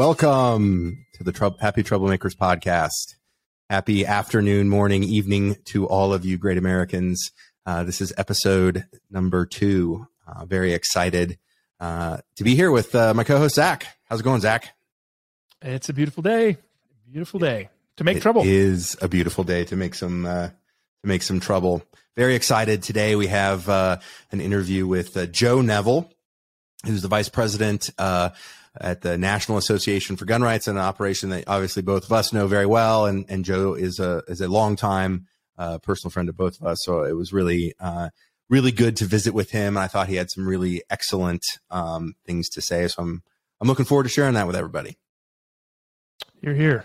Welcome to the Trou- Happy Troublemakers podcast. Happy afternoon, morning, evening to all of you great Americans. Uh, this is episode number two. Uh, very excited uh, to be here with uh, my co-host Zach. How's it going, Zach? It's a beautiful day. Beautiful day to make It trouble. is a beautiful day to make some uh, to make some trouble. Very excited today. We have uh, an interview with uh, Joe Neville, who's the vice president uh, at the National Association for Gun Rights, an operation that obviously both of us know very well. And and Joe is a is a longtime uh, personal friend of both of us. So it was really uh, really good to visit with him. And I thought he had some really excellent um, things to say. So I'm I'm looking forward to sharing that with everybody. You're here.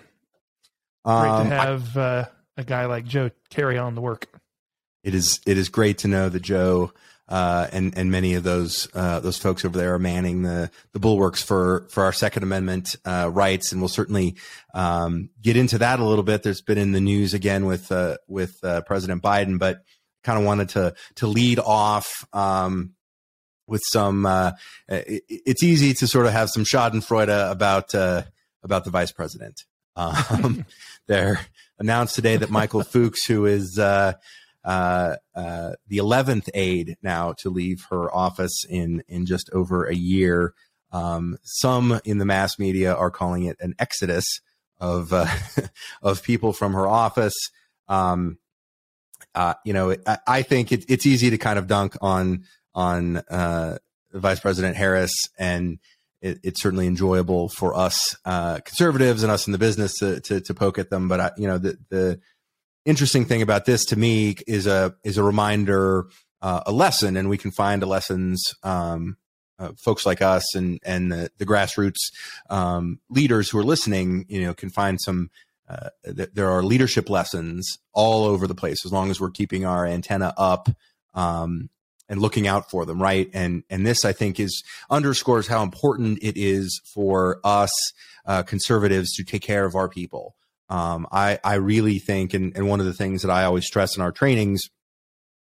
Great Um, to I- have uh, a guy like Joe carry on the work. it is it is great to know that Joe uh, and and many of those uh, those folks over there are manning the the bulwarks for for our Second Amendment uh, rights, and we'll certainly um, get into that a little bit. There's been in the news again with uh, with uh, President Biden, but kind of wanted to to lead off. Um, with some, uh, it, it's easy to sort of have some Schadenfreude about uh, about the vice president. Um, they're announced today that Michael Fuchs, who is uh, uh, the 11th aide now to leave her office in in just over a year. Um, some in the mass media are calling it an exodus of uh, of people from her office. Um, uh, you know, I, I think it, it's easy to kind of dunk on on uh, Vice President Harris, and it, it's certainly enjoyable for us uh, conservatives and us in the business to to, to poke at them. But I, you know, the the interesting thing about this to me is a is a reminder, uh, a lesson, and we can find the lessons. Um, uh, folks like us and and the, the grassroots um, leaders who are listening, you know, can find some. Uh, th- there are leadership lessons all over the place as long as we're keeping our antenna up um, and looking out for them, right? And and this I think is underscores how important it is for us uh, conservatives to take care of our people. Um, I I really think, and and one of the things that I always stress in our trainings,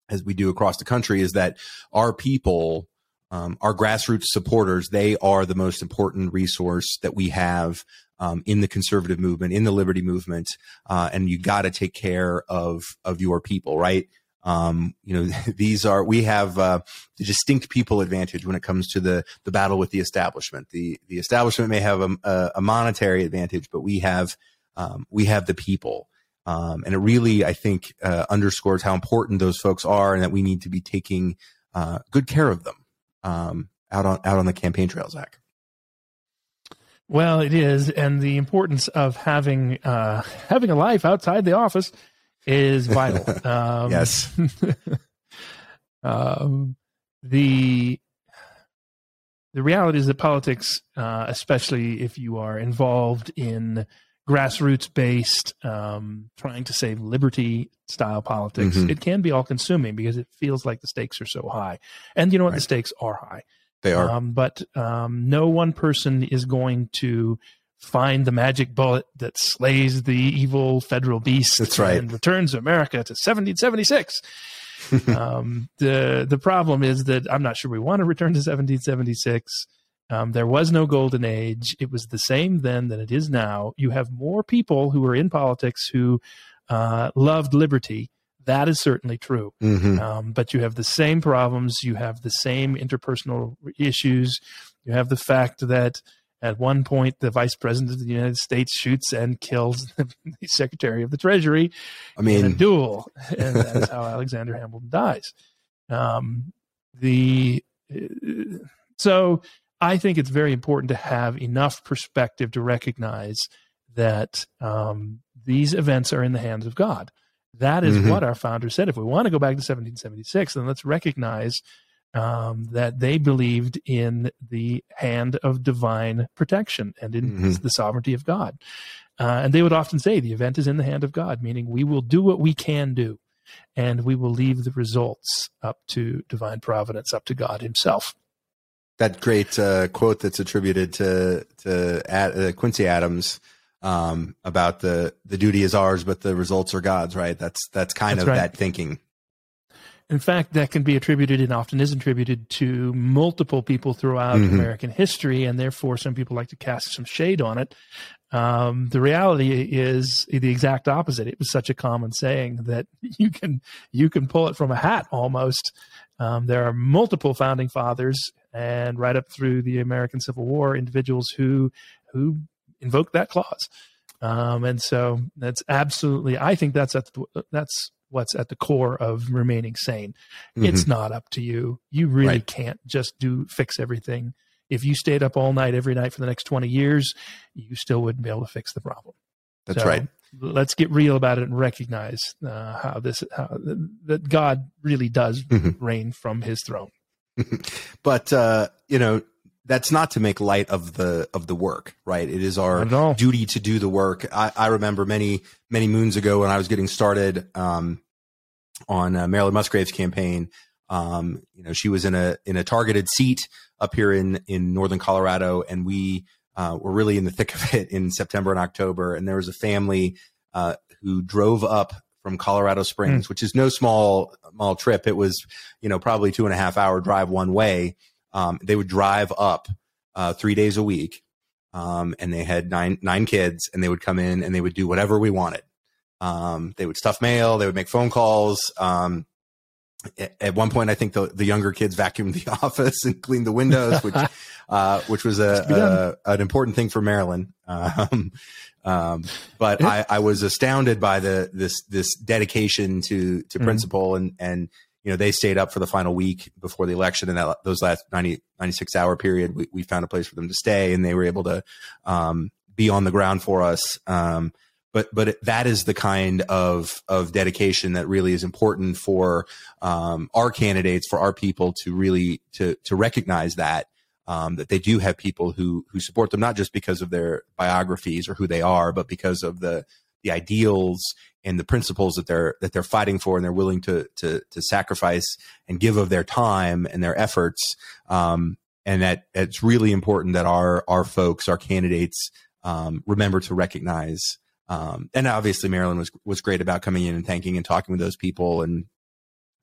as we do across the country, is that our people, um, our grassroots supporters, they are the most important resource that we have um, in the conservative movement, in the liberty movement, uh, and you got to take care of of your people, right? Um, you know, these are we have uh, the distinct people advantage when it comes to the the battle with the establishment. The the establishment may have a, a, a monetary advantage, but we have um, we have the people. Um, and it really, I think, uh, underscores how important those folks are, and that we need to be taking uh, good care of them um, out on out on the campaign trail, Zach. Well, it is, and the importance of having uh, having a life outside the office is vital. Um, Yes. um, the the reality is that politics, uh, especially if you are involved in grassroots based, um, trying to save liberty style politics, Mhm. it can be all consuming because it feels like the stakes are so high. And you know what? The stakes are high. They are. Um, but um, no one person is going to find the magic bullet that slays the evil federal beast That's right. and returns America to 1776. um, the the problem is that I'm not sure we want to return to 1776. Um, there was no golden age. It was the same then than it is now. You have more people who are in politics who uh, loved liberty. That is certainly true. Mhm. Um, but you have the same problems. You have the same interpersonal issues. You have the fact that at one point the vice president of the United States shoots and kills the secretary of the Treasury I in a mean, duel, and that is how Alexander Hamilton dies. Um, the uh, so I think it's very important to have enough perspective to recognize that um, these events are in the hands of God. That is Mhm. what our founders said. If we want to go back to 1776, then let's recognize um, that they believed in the hand of divine protection and in Mhm. the sovereignty of God. Uh, and they would often say the event is in the hand of God, meaning we will do what we can do and we will leave the results up to divine providence, up to God Himself. That great uh, quote that's attributed to to Ad, uh, Quincy Adams um, about the the duty is ours, but the results are God's. Right. That's that's kind That's of right. that thinking. in fact, that can be attributed and often is attributed to multiple people throughout Mhm. American history, and therefore some people like to cast some shade on it. Um, the reality is the exact opposite. It was such a common saying that you can you can pull it from a hat almost. Um, there are multiple founding fathers, and right up through the American Civil War, individuals who who invoked that clause. Um, and so that's absolutely. I think that's at the, that's what's at the core of remaining sane. It's not up to you. You really Mm-hmm. Right. can't just do fix everything. If you stayed up all night every night for the next 20 years, you still wouldn't be able to fix the problem. That's So, right. Let's get real about it and recognize uh, how this how that God really does Mhm. reign from His throne. but uh, you know that's not to make light of the of the work, right? It is our Not at all. duty to do the work. I, I remember many many moons ago when I was getting started um, on uh, Marilyn Musgrave's campaign. Um, you know, she was in a in a targeted seat up here in in northern Colorado, and we uh, were really in the thick of it in September and October. And there was a family uh, who drove up from Colorado Springs, which is no small small trip. It was you know probably two and a half hour drive one way. Um, they would drive up uh, three days a week, um, and they had nine nine kids, and they would come in and they would do whatever we wanted. Um, they would stuff mail, they would make phone calls. Um, at, at one point, I think the the younger kids vacuumed the office and cleaned the windows, which uh, which was Must be done. a, a an important thing for Marilyn. Um, but I, I was astounded by the this this dedication to to Mhm. principle and and you know they stayed up for the final week before the election and that those last 90 96 hour period we, we found a place for them to stay and they were able to um, be on the ground for us um, but but that is the kind of of dedication that really is important for um, our candidates for our people to really to to recognize that um, that they do have people who who support them not just because of their biographies or who they are but because of the the ideals and the principles that they're that they're fighting for and they're willing to to to sacrifice and give of their time and their efforts. Um, and that it's really important that our our folks our candidates um, remember to recognize um, and obviously Marilyn was was great about coming in and thanking and talking with those people and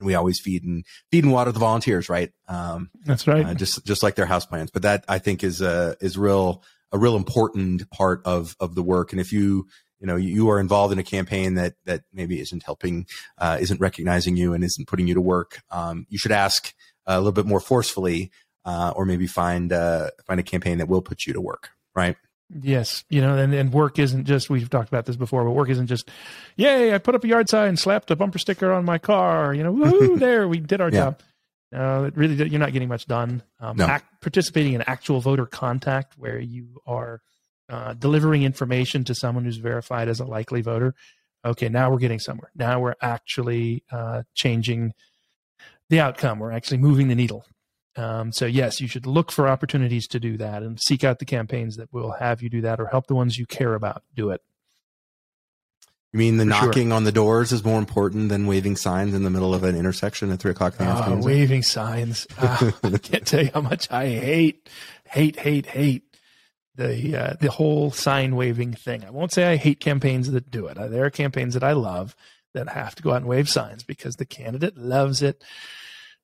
we always feed and feed and water the volunteers right um, That's right. uh, just just like their house plants. But that I think is a is real a real important part of of the work. And if you you know you are involved in a campaign that that maybe isn't helping, uh, isn't recognizing you, and isn't putting you to work, um, you should ask a little bit more forcefully, uh, or maybe find uh, find a campaign that will put you to work. Right. Yes, you know, and, and work isn't just we've talked about this before, but work isn't just, yay, I put up a yard sign, slapped a bumper sticker on my car, you know, woohoo, there we did our Yeah. job. No, it really you're not getting much done. Um, No. act, participating in actual voter contact, where you are uh, delivering information to someone who's verified as a likely voter. Okay, now we're getting somewhere. Now we're actually uh, changing the outcome. We're actually moving the needle. Um, so yes, you should look for opportunities to do that and seek out the campaigns that will have you do that or help the ones you care about do it. You mean the For sure. knocking on the doors is more important than waving signs in the middle of an intersection at three o'clock in the Ah, afternoon? waving signs. Ah, I can't tell you how much I hate, hate, hate, hate the uh, the whole sign waving thing. I won't say I hate campaigns that do it. Uh, There are campaigns that I love that have to go out and wave signs because the candidate loves it.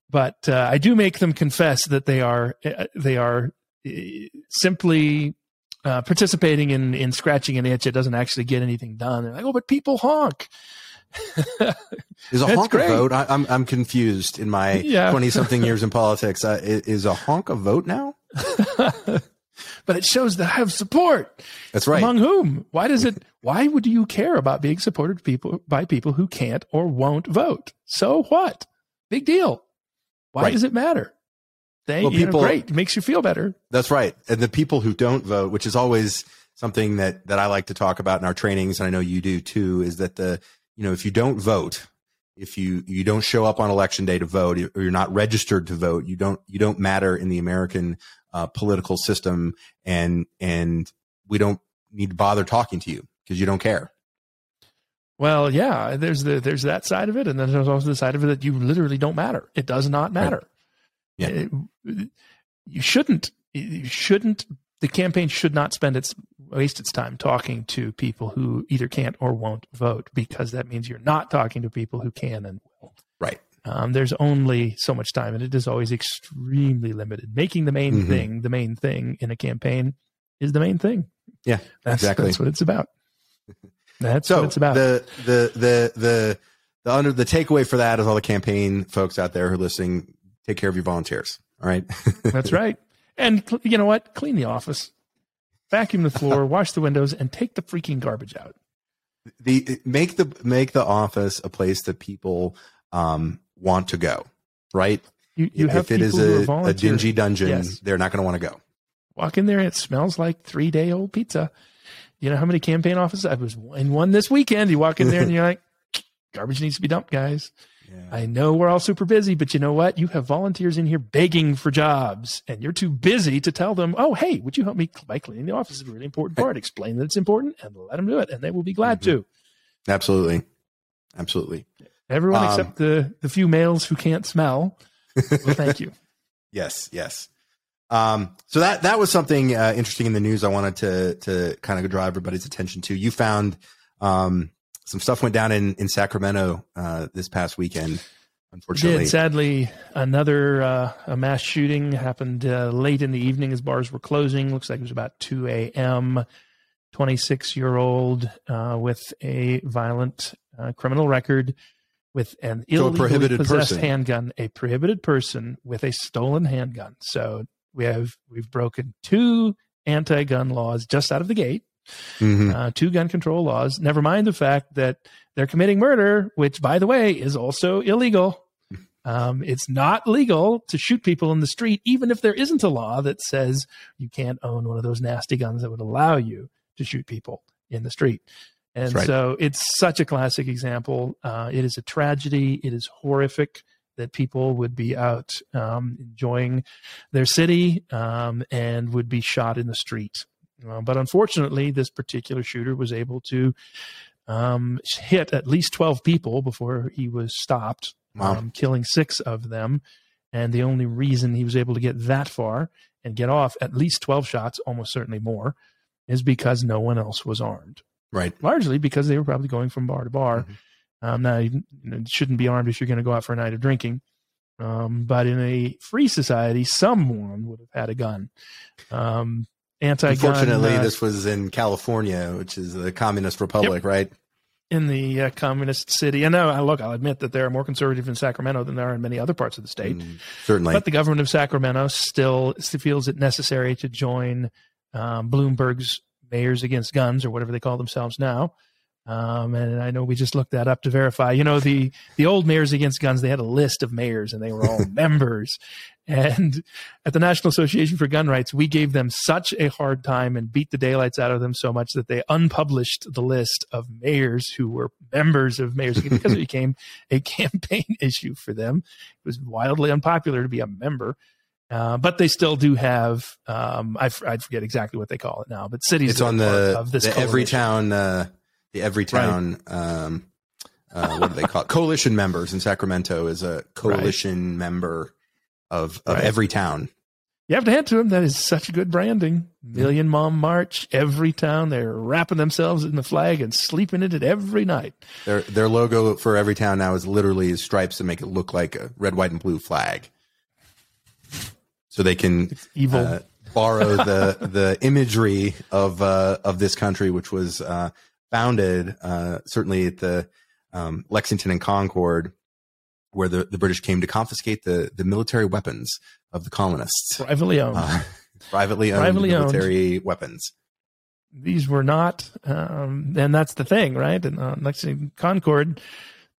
But uh, I do make them confess that they are uh, they are uh, simply uh, participating in in scratching an itch. It doesn't actually get anything done. They're like, oh, but people honk. Is a honk a vote? I, I'm I'm confused in my Yeah. twenty something years in politics. Uh, is a honk a vote now? but it shows that I have support. That's right. Among whom? Why does it? Why would you care about being supported people by people who can't or won't vote? So what? Big deal. Why Right. does it matter? They, Well, you know, people- great. It makes you feel better. That's right. And the people who don't vote, which is always something that that I like to talk about in our trainings, and I know you do too, is that the you know if you don't vote, if you you don't show up on election day to vote, or you're not registered to vote, you don't you don't matter in the American uh, political system, and and we don't need to bother talking to you because you don't care. Well, yeah. There's the there's that side of it, and then there's also the side of it that you literally don't matter. It does not matter. Yeah. It- you shouldn't. You shouldn't. The campaign should not spend its waste its time talking to people who either can't or won't vote because that means you're not talking to people who can and will. Right. Um, there's only so much time, and it is always extremely limited. Making the main Mhm. thing the main thing in a campaign is the main thing. Yeah, That's, exactly. That's what it's about. That's So what it's about. the the the the the under the takeaway for that is all the campaign folks out there who are listening. Take care of your volunteers. All right. That's right. And you know what? Clean the office, vacuum the floor, wash the windows, and take the freaking garbage out. the make the make the office a place that people um, want to go. Right. You, you have if it is people who are a, a dingy dungeon, Yes. they're not going to want to go. Walk in there, it smells like three day old pizza. You know how many campaign offices? I was in one this weekend. You walk in there and you're like, garbage needs to be dumped, guys. I know we're all super busy, but you know what? You have volunteers in here begging for jobs, and you're too busy to tell them, "Oh, hey, would you help me by cleaning the office? Is a really important part. Explain that it's important, and let them do it, and they will be glad Mhm. to." Absolutely. Absolutely. Everyone Um, except the the few males who can't smell. Well, thank you. Yes, yes. Um, so that that was something uh, interesting in the news. I wanted to to kind of draw everybody's attention to. You found um, some stuff went down in in Sacramento uh, this past weekend. Unfortunately, Did sadly another uh, a mass shooting happened uh, late in the evening as bars were closing. Looks like it was about two a.m. Twenty six year old uh, with a violent uh, criminal record with an So illegally prohibited possessed person. handgun, a prohibited person with a stolen handgun. So we have we've broken two anti gun laws just out of the gate Mhm. uh, two gun control laws. Never mind the fact that they're committing murder, which, by the way, is also illegal. Um, it's not legal to shoot people in the street, even if there isn't a law that says you can't own one of those nasty guns that would allow you to shoot people in the street. And right. so it's such a classic example. Uh, it is a tragedy. It is horrific that people would be out um, enjoying their city um, and would be shot in the street. Uh, but unfortunately, this particular shooter was able to um, hit at least 12 people before he was stopped, Wow. um, killing six of them. And the only reason he was able to get that far and get off at least 12 shots, almost certainly more, is because no one else was armed. right. Largely because they were probably going from bar to bar. Mhm. Um, now, you shouldn't be armed if you're going to go out for a night of drinking. Um, but in a free society, someone would have had a gun. Um, anti-gun. Unfortunately, uh, this was in California, which is the communist republic, right? in the uh, communist city. And now, look, I'll admit that there are more conservative in Sacramento than there are in many other parts of the state. Mm, certainly. But the government of Sacramento still feels it necessary to join um, Bloomberg's Mayors Against Guns, or whatever they call themselves now. Um, and I know we just looked that up to verify. You know, the the old Mayors Against Guns, they had a list of mayors, and they were all members. And at the National Association for Gun Rights, we gave them such a hard time and beat the daylights out of them so much that they unpublished the list of mayors who were members of Mayors because it became a campaign issue for them. It was wildly unpopular to be a member. Uh, but they still do have, um, I, f- I forget exactly what they call it now, but cities it's on the, of this the every town, uh, the every town, um, uh, what do they call it? Coalition members in Sacramento is a coalition member of, of Right. every town. You have to hand to them. That is such good branding. Million Mom March, every town. They're wrapping themselves in the flag and sleeping in it every night. Their their logo for every town now is literally stripes to make it look like a red, white, and blue flag. So they can Evil. uh, borrow the the imagery of uh, of this country, which was uh, founded uh, certainly at the um, Lexington and Concord, where the, the British came to confiscate the the military weapons of the colonists, privately owned. uh, privately owned Privately owned. military weapons. These were not, um, and that's the thing, right? And uh, Lexington Concord,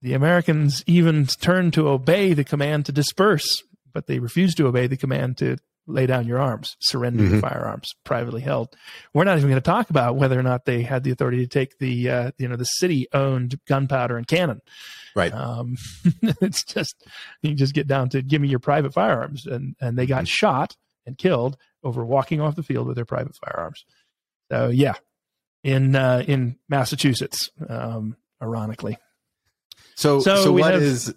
the Americans even turned to obey the command to disperse, but they refused to obey the command to lay down your arms, surrender your Mhm. firearms, privately held. We're not even going to talk about whether or not they had the authority to take the, uh, you know, the city-owned gunpowder and cannon. Right. Um, it's just you just get down to give me your private firearms, and and they got Mhm. shot and killed over walking off the field with their private firearms. So yeah, in uh, in Massachusetts, um, ironically. So So so, what have- is?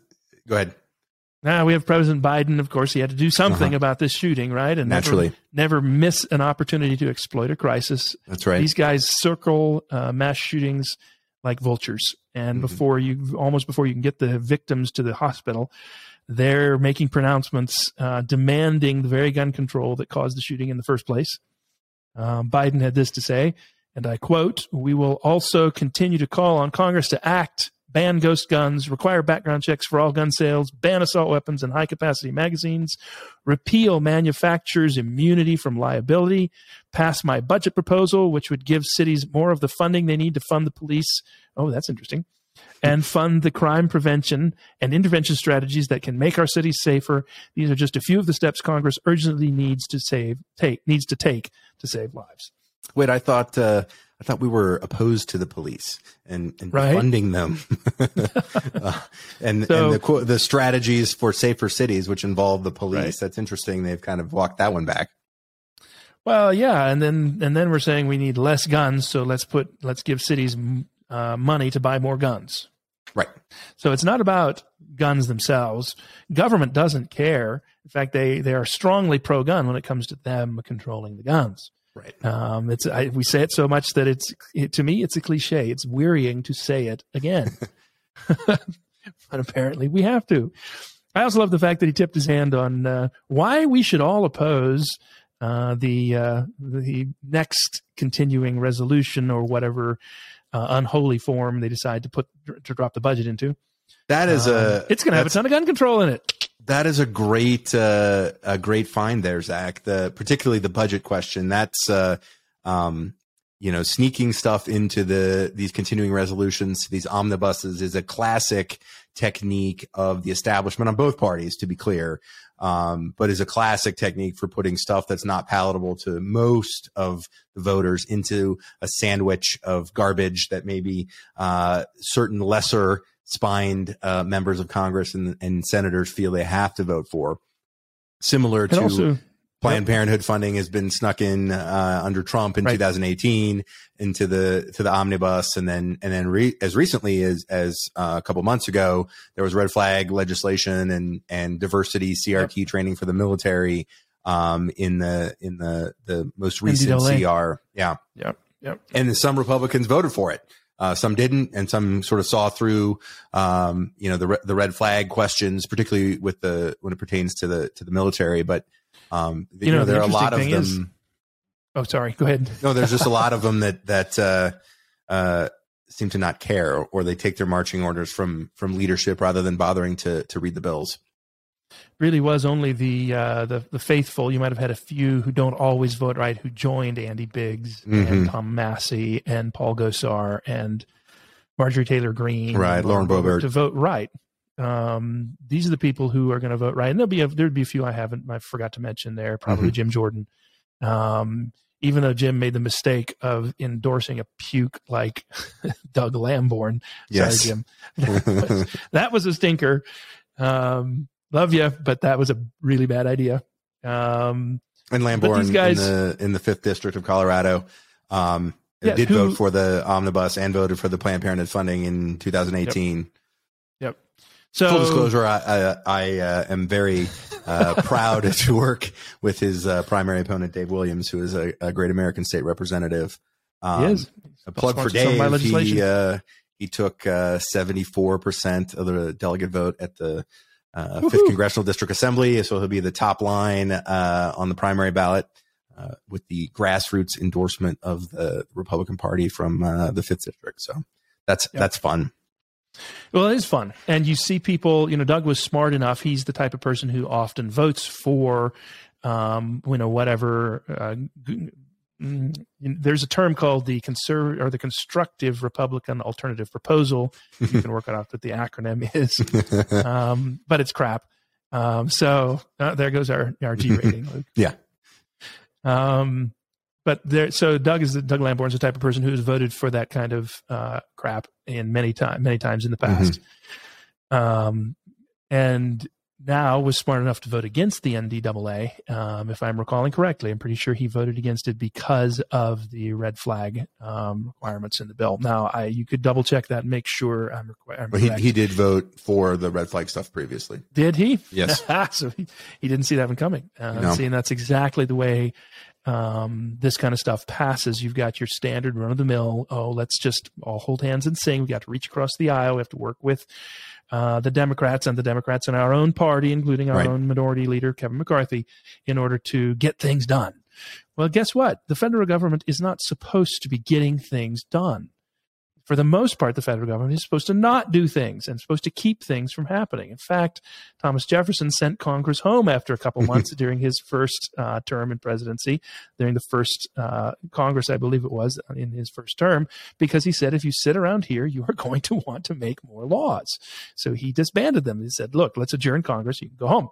Go ahead. Now we have President Biden. Of course, he had to do something Uh-huh. about this shooting, right? And Naturally, never, never miss an opportunity to exploit a crisis. that's right. These guys circle uh, mass shootings like vultures. And mm-hmm. before you, almost before you can get the victims to the hospital, they're making pronouncements uh, demanding the very gun control that caused the shooting in the first place. Um, Biden had this to say, and I quote, We will also continue to call on Congress to act ban ghost guns, require background checks for all gun sales, ban assault weapons and high capacity magazines, repeal manufacturers' immunity from liability, pass my budget proposal, which would give cities more of the funding they need to fund the police. Oh, that's interesting. And fund the crime prevention and intervention strategies that can make our cities safer. These are just a few of the steps Congress urgently needs to save take needs to take to save lives. Wait, I thought uh, I thought we were opposed to the police and, and right? funding them, uh, and so, and the the strategies for safer cities, which involve the police. Right. That's interesting. They've kind of walked that one back. Well, yeah, and then and then we're saying we need less guns, so let's put let's give cities uh, money to buy more guns. Right. So it's not about guns themselves. Government doesn't care. In fact, they they are strongly pro gun when it comes to them controlling the guns. Right. Um, it's I, we say it so much that it's it, to me it's a cliche. It's wearying to say it again, but apparently we have to. I also love the fact that he tipped his hand on uh, why we should all oppose uh, the uh, the next continuing resolution or whatever uh, unholy form they decide to put to drop the budget into. That is a. Um, it's going to have a ton of gun control in it. That is a great uh, a great find there, Zach. The particularly the budget question. That's uh, um, you know sneaking stuff into the these continuing resolutions, these omnibuses, is a classic technique of the establishment on both parties. To be clear, um, but is a classic technique for putting stuff that's not palatable to most of the voters into a sandwich of garbage that maybe uh, certain lesser spined uh, members of Congress and, and, senators feel they have to vote for. Similar to also, Planned yep. Parenthood funding has been snuck in uh, under Trump in right. 2018 into the to the omnibus, and then and then re- as recently as as uh, a couple months ago, there was red flag legislation and and diversity CRT yep. training for the military um, in the in the the most recent. CR. Yeah. Yep. Yep. And some Republicans voted for it. Uh, some didn't, and some sort of saw through, um, you know, the re- the red flag questions, particularly with the when it pertains to the to the military. But um, you, you know, know, there are a lot of them. Is, oh, sorry. Go ahead. no, there's just a lot of them that that uh, uh, seem to not care, or they take their marching orders from from leadership rather than bothering to to read the bills really was only the, uh, the the faithful. You might have had a few who don't always vote right who joined Andy Biggs mm-hmm. and Tom Massie and Paul Gosar and Marjorie Taylor Greene, right, Lauren Boebert to vote right. Um, these are the people who are going to vote right, and there'll be a, there'd be a few I haven't I forgot to mention there. Probably mm-hmm. Jim Jordan. Um, even though Jim made the mistake of endorsing a puke like Doug Lamborn. Yes. Sorry, Jim. that, was, that was a stinker. Um, love you, but that was a really bad idea. Um, and Lamborn guys, in the in the fifth district of Colorado, um, yeah, did who, vote for the omnibus and voted for the Planned Parenthood funding in 2018. Yep. yep. So full disclosure, I I, I uh, am very uh, proud to work with his uh, primary opponent, Dave Williams, who is a, a great American state representative. Um, he is. A plug for Dave. He uh, he took uh, seventy four percent of the delegate vote at the uh, fifth congressional district assembly. So he'll be the top line uh, on the primary ballot uh, with the grassroots endorsement of the Republican Party from uh, the fifth district. So that's yep. that's fun. Well, it is fun, and you see people. You know, Doug was smart enough. He's the type of person who often votes for, um, you know, whatever uh, there's a term called the conservative or the constructive Republican alternative proposal. You can work it out what the acronym is, um, but it's crap. Um, so uh, there goes our our G rating. Luke. yeah. Um, but there, so Doug is Doug Lamborn's the type of person who has voted for that kind of uh, crap in many time many times in the past. Mm-hmm. Um, and now was smart enough to vote against the NDAA, um, if I'm recalling correctly. I'm pretty sure he voted against it because of the red flag um, requirements in the bill. Now, I you could double check that and make sure I'm, I'm he, he did vote for the red flag stuff previously. Did he? Yes. so he, he didn't see that one coming. Uh, no. See, and that's exactly the way um, this kind of stuff passes, you've got your standard run of the mill. Oh, let's just all hold hands and sing. We've got to reach across the aisle. We have to work with uh, the Democrats and the Democrats in our own party, including our right. own minority leader, Kevin McCarthy, in order to get things done. Well, guess what? The federal government is not supposed to be getting things done for the most part, the federal government is supposed to not do things and supposed to keep things from happening. In fact, Thomas Jefferson sent Congress home after a couple months during his first uh, term in presidency, during the first uh, Congress, I believe it was, in his first term, because he said, if you sit around here, you are going to want to make more laws. So he disbanded them. He said, look, let's adjourn Congress. You can go home.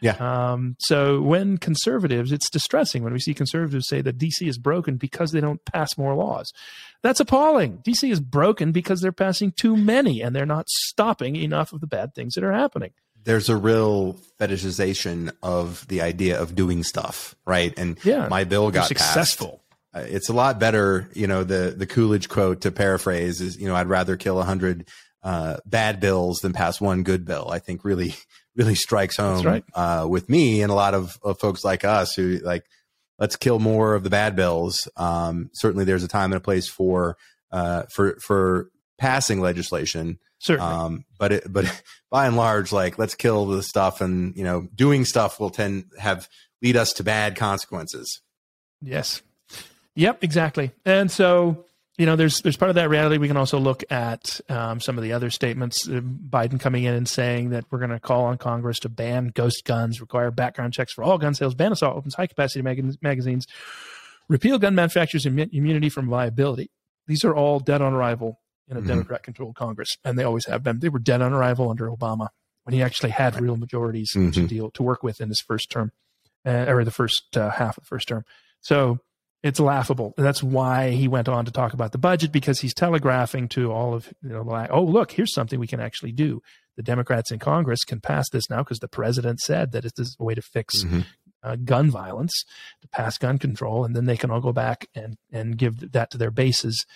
Yeah. Um, so when conservatives, it's distressing when we see conservatives say that DC is broken because they don't pass more laws. That's appalling. DC is broken because they're passing too many and they're not stopping enough of the bad things that are happening. There's a real fetishization of the idea of doing stuff, right? And yeah, my bill got successful. Passed. Uh, it's a lot better, you know. The the Coolidge quote to paraphrase is, you know, I'd rather kill a hundred uh, bad bills than pass one good bill. I think really really strikes home right. uh, with me and a lot of, of, folks like us who like let's kill more of the bad bills. Um, certainly, there's a time and a place for uh, for for passing legislation. Certainly, um, but it, but by and large, like let's kill the stuff, and you know, doing stuff will tend have lead us to bad consequences. Yes. Yep. Exactly. And so you know, there's there's part of that reality. We can also look at um, some of the other statements. Uh, Biden coming in and saying that we're going to call on Congress to ban ghost guns, require background checks for all gun sales, ban assault weapons, high capacity mag- magazines, repeal gun manufacturers' Im- immunity from liability. These are all dead on arrival in a mm-hmm. Democrat-controlled Congress, and they always have been. They were dead on arrival under Obama when he actually had real majorities mm-hmm. to deal to work with in his first term, uh, or the first uh, half of the first term. So it's laughable. That's why he went on to talk about the budget because he's telegraphing to all of you know, like, oh look, here's something we can actually do. The Democrats in Congress can pass this now because the president said that it's a way to fix mm-hmm. uh, gun violence, to pass gun control, and then they can all go back and and give that to their bases.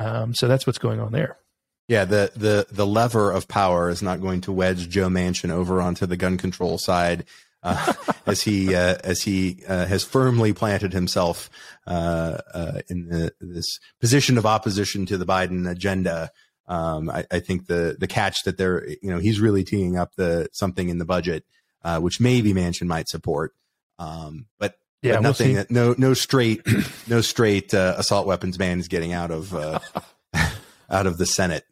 Um, so that's what's going on there. Yeah, the the the lever of power is not going to wedge Joe Manchin over onto the gun control side uh, as he uh, as he uh, has firmly planted himself uh, uh, in the, this position of opposition to the Biden agenda. Um, I, I, think the the catch that they're you know he's really teeing up the something in the budget uh, which maybe Manchin might support, um, but yeah, but nothing. We'll no no straight no straight assault weapons ban is getting out of out of the Senate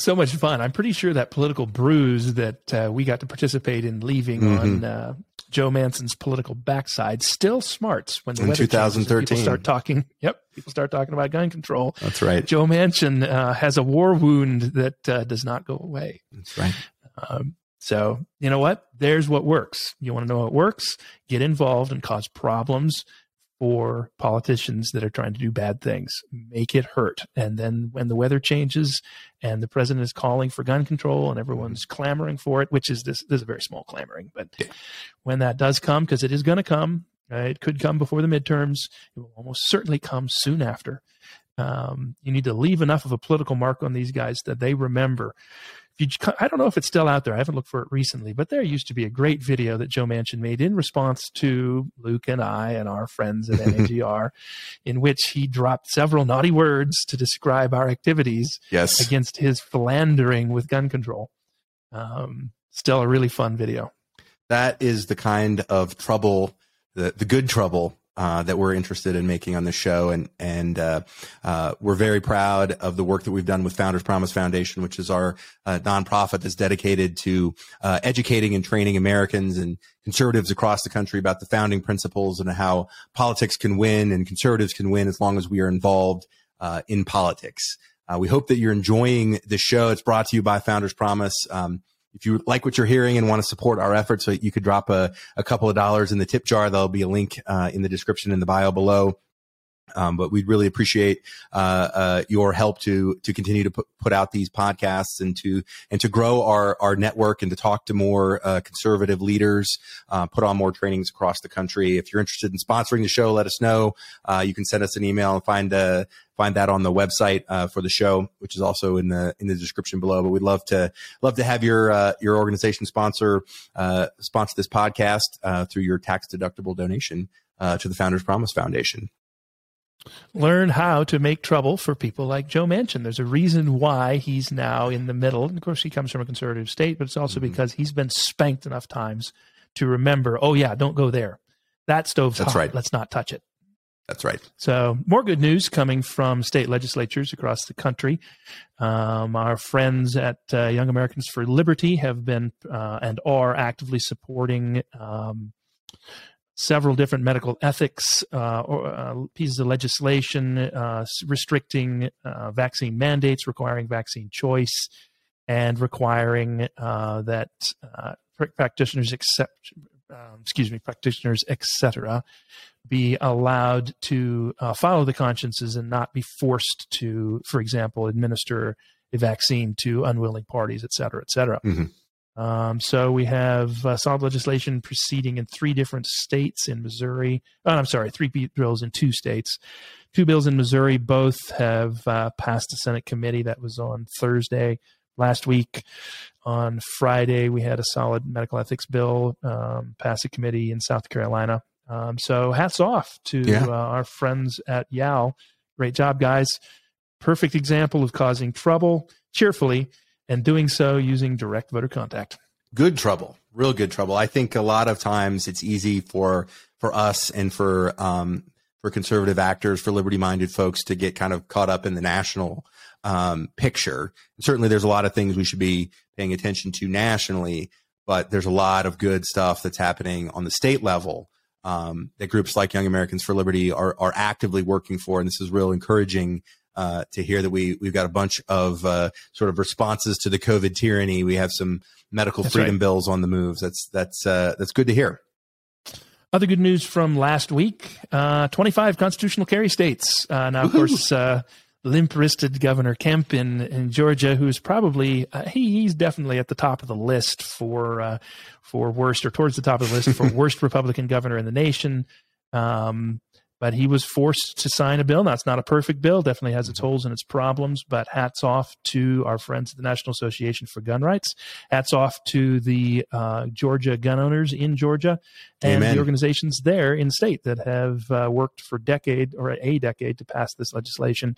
so much fun. I'm pretty sure that political bruise that uh, we got to participate in leaving mm-hmm. on uh, Joe Manchin's political backside still smarts when the in 2013 people start talking. Yep, people start talking about gun control. That's right. Joe Manchin uh, has a war wound that uh, does not go away. That's right. Um, so you know what? There's what works. You want to know what works? Get involved and cause problems for politicians that are trying to do bad things. Make it hurt. And then when the weather changes and the president is calling for gun control and everyone's clamoring for it, which is this, this is a very small clamoring, but yeah. when that does come, because it is going to come, uh, it could come before the midterms. It will almost certainly come soon after. Um, you need to leave enough of a political mark on these guys that they remember you, I don't know if it's still out there. I haven't looked for it recently, but there used to be a great video that Joe Manchin made in response to Luke and I and our friends at NAGR, in which he dropped several naughty words to describe our activities yes. against his philandering with gun control. Um, still a really fun video. That is the kind of trouble, the, the good trouble uh, that we're interested in making on the show, and and uh, uh, we're very proud of the work that we've done with Founders Promise Foundation, which is our uh, nonprofit that's dedicated to uh, educating and training Americans and conservatives across the country about the founding principles and how politics can win and conservatives can win as long as we are involved uh, in politics. we hope that you're enjoying the show. It's brought to you by Founders Promise. Um, if you like what you're hearing and want to support our efforts, so you could drop a, a couple of dollars in the tip jar. There'll be a link uh, in the description in the bio below. Um, but we'd really appreciate uh, uh, your help to to continue to put, put out these podcasts and to and to grow our our network and to talk to more uh, conservative leaders, uh, put on more trainings across the country. If you're interested in sponsoring the show, let us know. Uh, you can send us an email and find uh, find that on the website for the show, which is also in the in the description below. But we'd love to love to have your your organization sponsor sponsor this podcast through your tax deductible donation uh, to the Founders Promise Foundation. Learn how to make trouble for people like Joe Manchin. There's a reason why he's now in the middle. And of course, he comes from a conservative state, but it's also mm-hmm. because he's been spanked enough times to remember, oh, yeah, don't go there. That stove's That's hot. Right. Let's not touch it. That's right. So, more good news coming from state legislatures across the country. Um, our friends at uh, Young Americans for Liberty have been uh, and are actively supporting um, several different medical ethics uh, or, uh, pieces of legislation uh, restricting uh, vaccine mandates, requiring vaccine choice, and requiring that practitioners accept um, excuse me, practitioners, etc., be allowed to uh, follow the consciences and not be forced to, for example, administer a vaccine to unwilling parties, et cetera, et cetera. Mm-hmm. Um, so we have uh, solid legislation proceeding in three different states in Missouri. Oh, I'm sorry, three bills in two states. Two bills in Missouri both have uh, passed the Senate committee. That was on Thursday last week. On Friday, we had a solid medical ethics bill um, pass a committee in South Carolina. Um, so hats off to yeah. uh, our friends at YAL. Great job, guys. Perfect example of causing trouble cheerfully and doing so using direct voter contact. Good trouble, real good trouble. I think a lot of times it's easy for for us and for um, for conservative actors, for liberty minded folks to get kind of caught up in the national um, picture. Certainly, there's a lot of things we should be paying attention to nationally, but there's a lot of good stuff that's happening on the state level um, that groups like Young Americans for Liberty are are actively working for, and this is real encouraging. Uh, to hear that we we've got a bunch of uh, sort of responses to the COVID tyranny. We have some medical that's freedom right. bills on the moves. That's that's uh, that's good to hear. Other good news from last week: uh, 25 constitutional carry states. Uh, now, of course, uh, limp-wristed Governor Kemp in, in Georgia, who's probably uh, he, he's definitely at the top of the list for uh, for worst or towards the top of the list for worst Republican governor in the nation. Um, but he was forced to sign a bill. Now, it's not a perfect bill, definitely has its mm-hmm. holes and its problems, but hats off to our friends at the National Association for Gun Rights. Hats off to the uh, Georgia gun owners in Georgia and Amen. the organizations there in state that have uh, worked for decade or a decade to pass this legislation.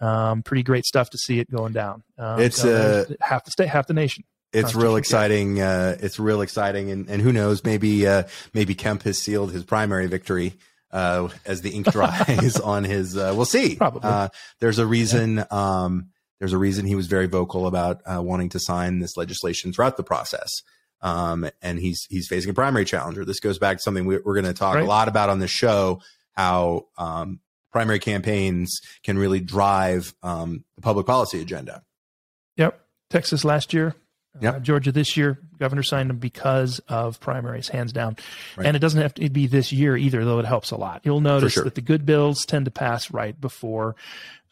Um, pretty great stuff to see it going down. Um, it's so uh, half the state, half the nation it's real exciting. Uh, it's real exciting, and, and who knows? Maybe uh, maybe Kemp has sealed his primary victory uh, as the ink dries on his. Uh, we'll see. Probably. Uh, there's a reason. Yeah. Um, there's a reason he was very vocal about uh, wanting to sign this legislation throughout the process. Um, and he's he's facing a primary challenger. This goes back to something we, are going to talk right. a lot about on this show. How um, primary campaigns can really drive um, the public policy agenda. Yep. Texas last year, Yep. Uh, Georgia this year, governor signed them because of primaries, hands down. Right. And it doesn't have to be this year either, though it helps a lot. You'll notice sure. that the good bills tend to pass right before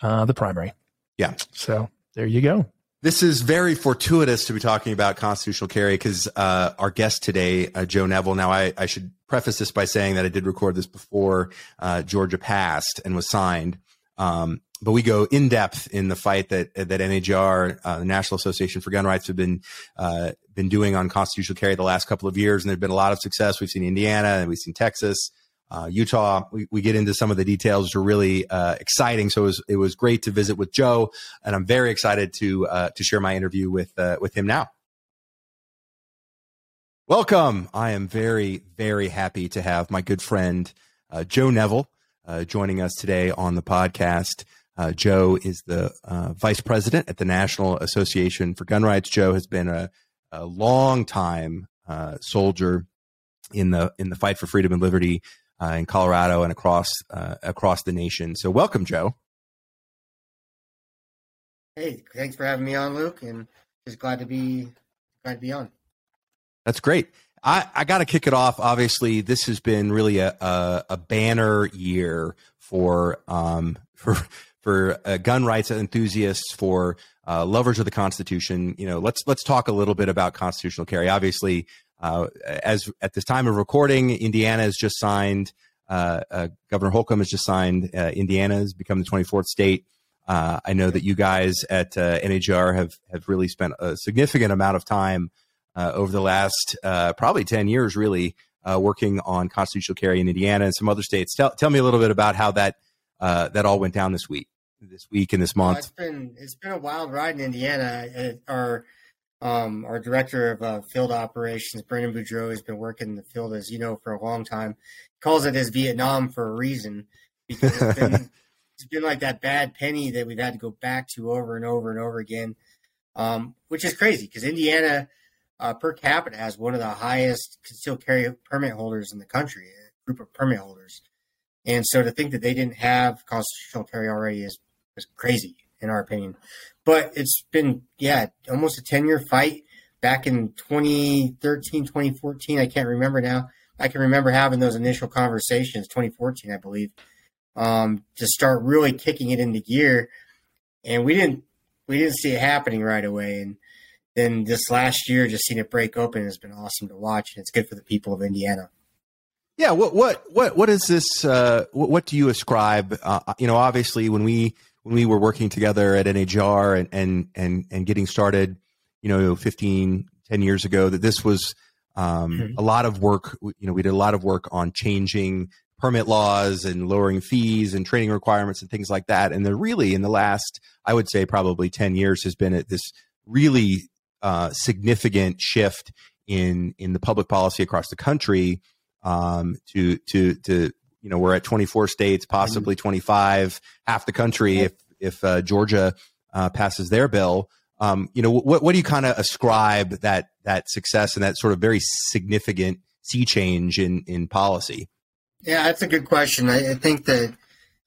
uh, the primary. Yeah. So there you go. This is very fortuitous to be talking about constitutional carry because uh, our guest today, uh, Joe Neville. Now, I, I, should preface this by saying that I did record this before uh, Georgia passed and was signed. Um, but we go in depth in the fight that that NAGR, uh, the National Association for Gun Rights, have been uh, been doing on constitutional carry the last couple of years, and there's been a lot of success. We've seen Indiana and we've seen Texas, uh, Utah. We, we get into some of the details, which are really uh, exciting. So it was it was great to visit with Joe, and I'm very excited to uh, to share my interview with uh, with him now. Welcome. I am very very happy to have my good friend Joe Neville joining us today on the podcast. Uh, Joe is the uh, vice president at the National Association for Gun Rights. Joe has been a, a long time uh, soldier in the in the fight for freedom and liberty uh, in Colorado and across uh, across the nation. So, welcome, Joe. Hey, thanks for having me on, Luke, and just glad to be glad to be on. That's great. I, I got to kick it off. Obviously, this has been really a, a, a banner year for um, for for uh, gun rights enthusiasts, for uh, lovers of the Constitution. You know, let's let's talk a little bit about constitutional carry. Obviously, uh, as at this time of recording, Indiana has just signed. Uh, uh, Governor Holcomb has just signed. Uh, Indiana has become the 24th state. I know that you guys at NHR have have really spent a significant amount of time over the last probably 10 years, really working on constitutional carry in Indiana and some other states. Tell tell me a little bit about how that uh, that all went down this week, this week and this month. it's been it's been a wild ride in Indiana. Our um, our director of uh, field operations, Brendan Boudreau, has been working in the field, as you know, for a long time. He calls it his Vietnam for a reason because it's been, it's been like that bad penny that we've had to go back to over and over and over again, um, which is crazy because Indiana uh, per capita has one of the highest concealed carry permit holders in the country, a group of permit holders. And so to think that they didn't have constitutional carry already is, crazy, in our opinion. But it's been, yeah, almost a 10 year fight back in 2013, 2014. I can't remember now. I can remember having those initial conversations, 2014, I believe, um, to start really kicking it into gear. And we didn't, we didn't see it happening right away. And then this last year, just seeing it break open has been awesome to watch. And it's good for the people of Indiana. Yeah. What, what, what, what is this? Uh, what, what do you ascribe? Uh, you know, obviously when we, when we were working together at NHR and, and, and, and getting started, you know, 15, 10 years ago, that this was um, mm-hmm. a lot of work. You know, we did a lot of work on changing permit laws and lowering fees and training requirements and things like that. And the really in the last, I would say probably 10 years has been at this really uh, significant shift in, in the public policy across the country um, to, to, to you know we're at 24 states, possibly mm-hmm. 25, half the country if if uh, Georgia uh, passes their bill. Um, you know, what what do you kind of ascribe that that success and that sort of very significant sea change in in policy? Yeah, that's a good question. I, I think that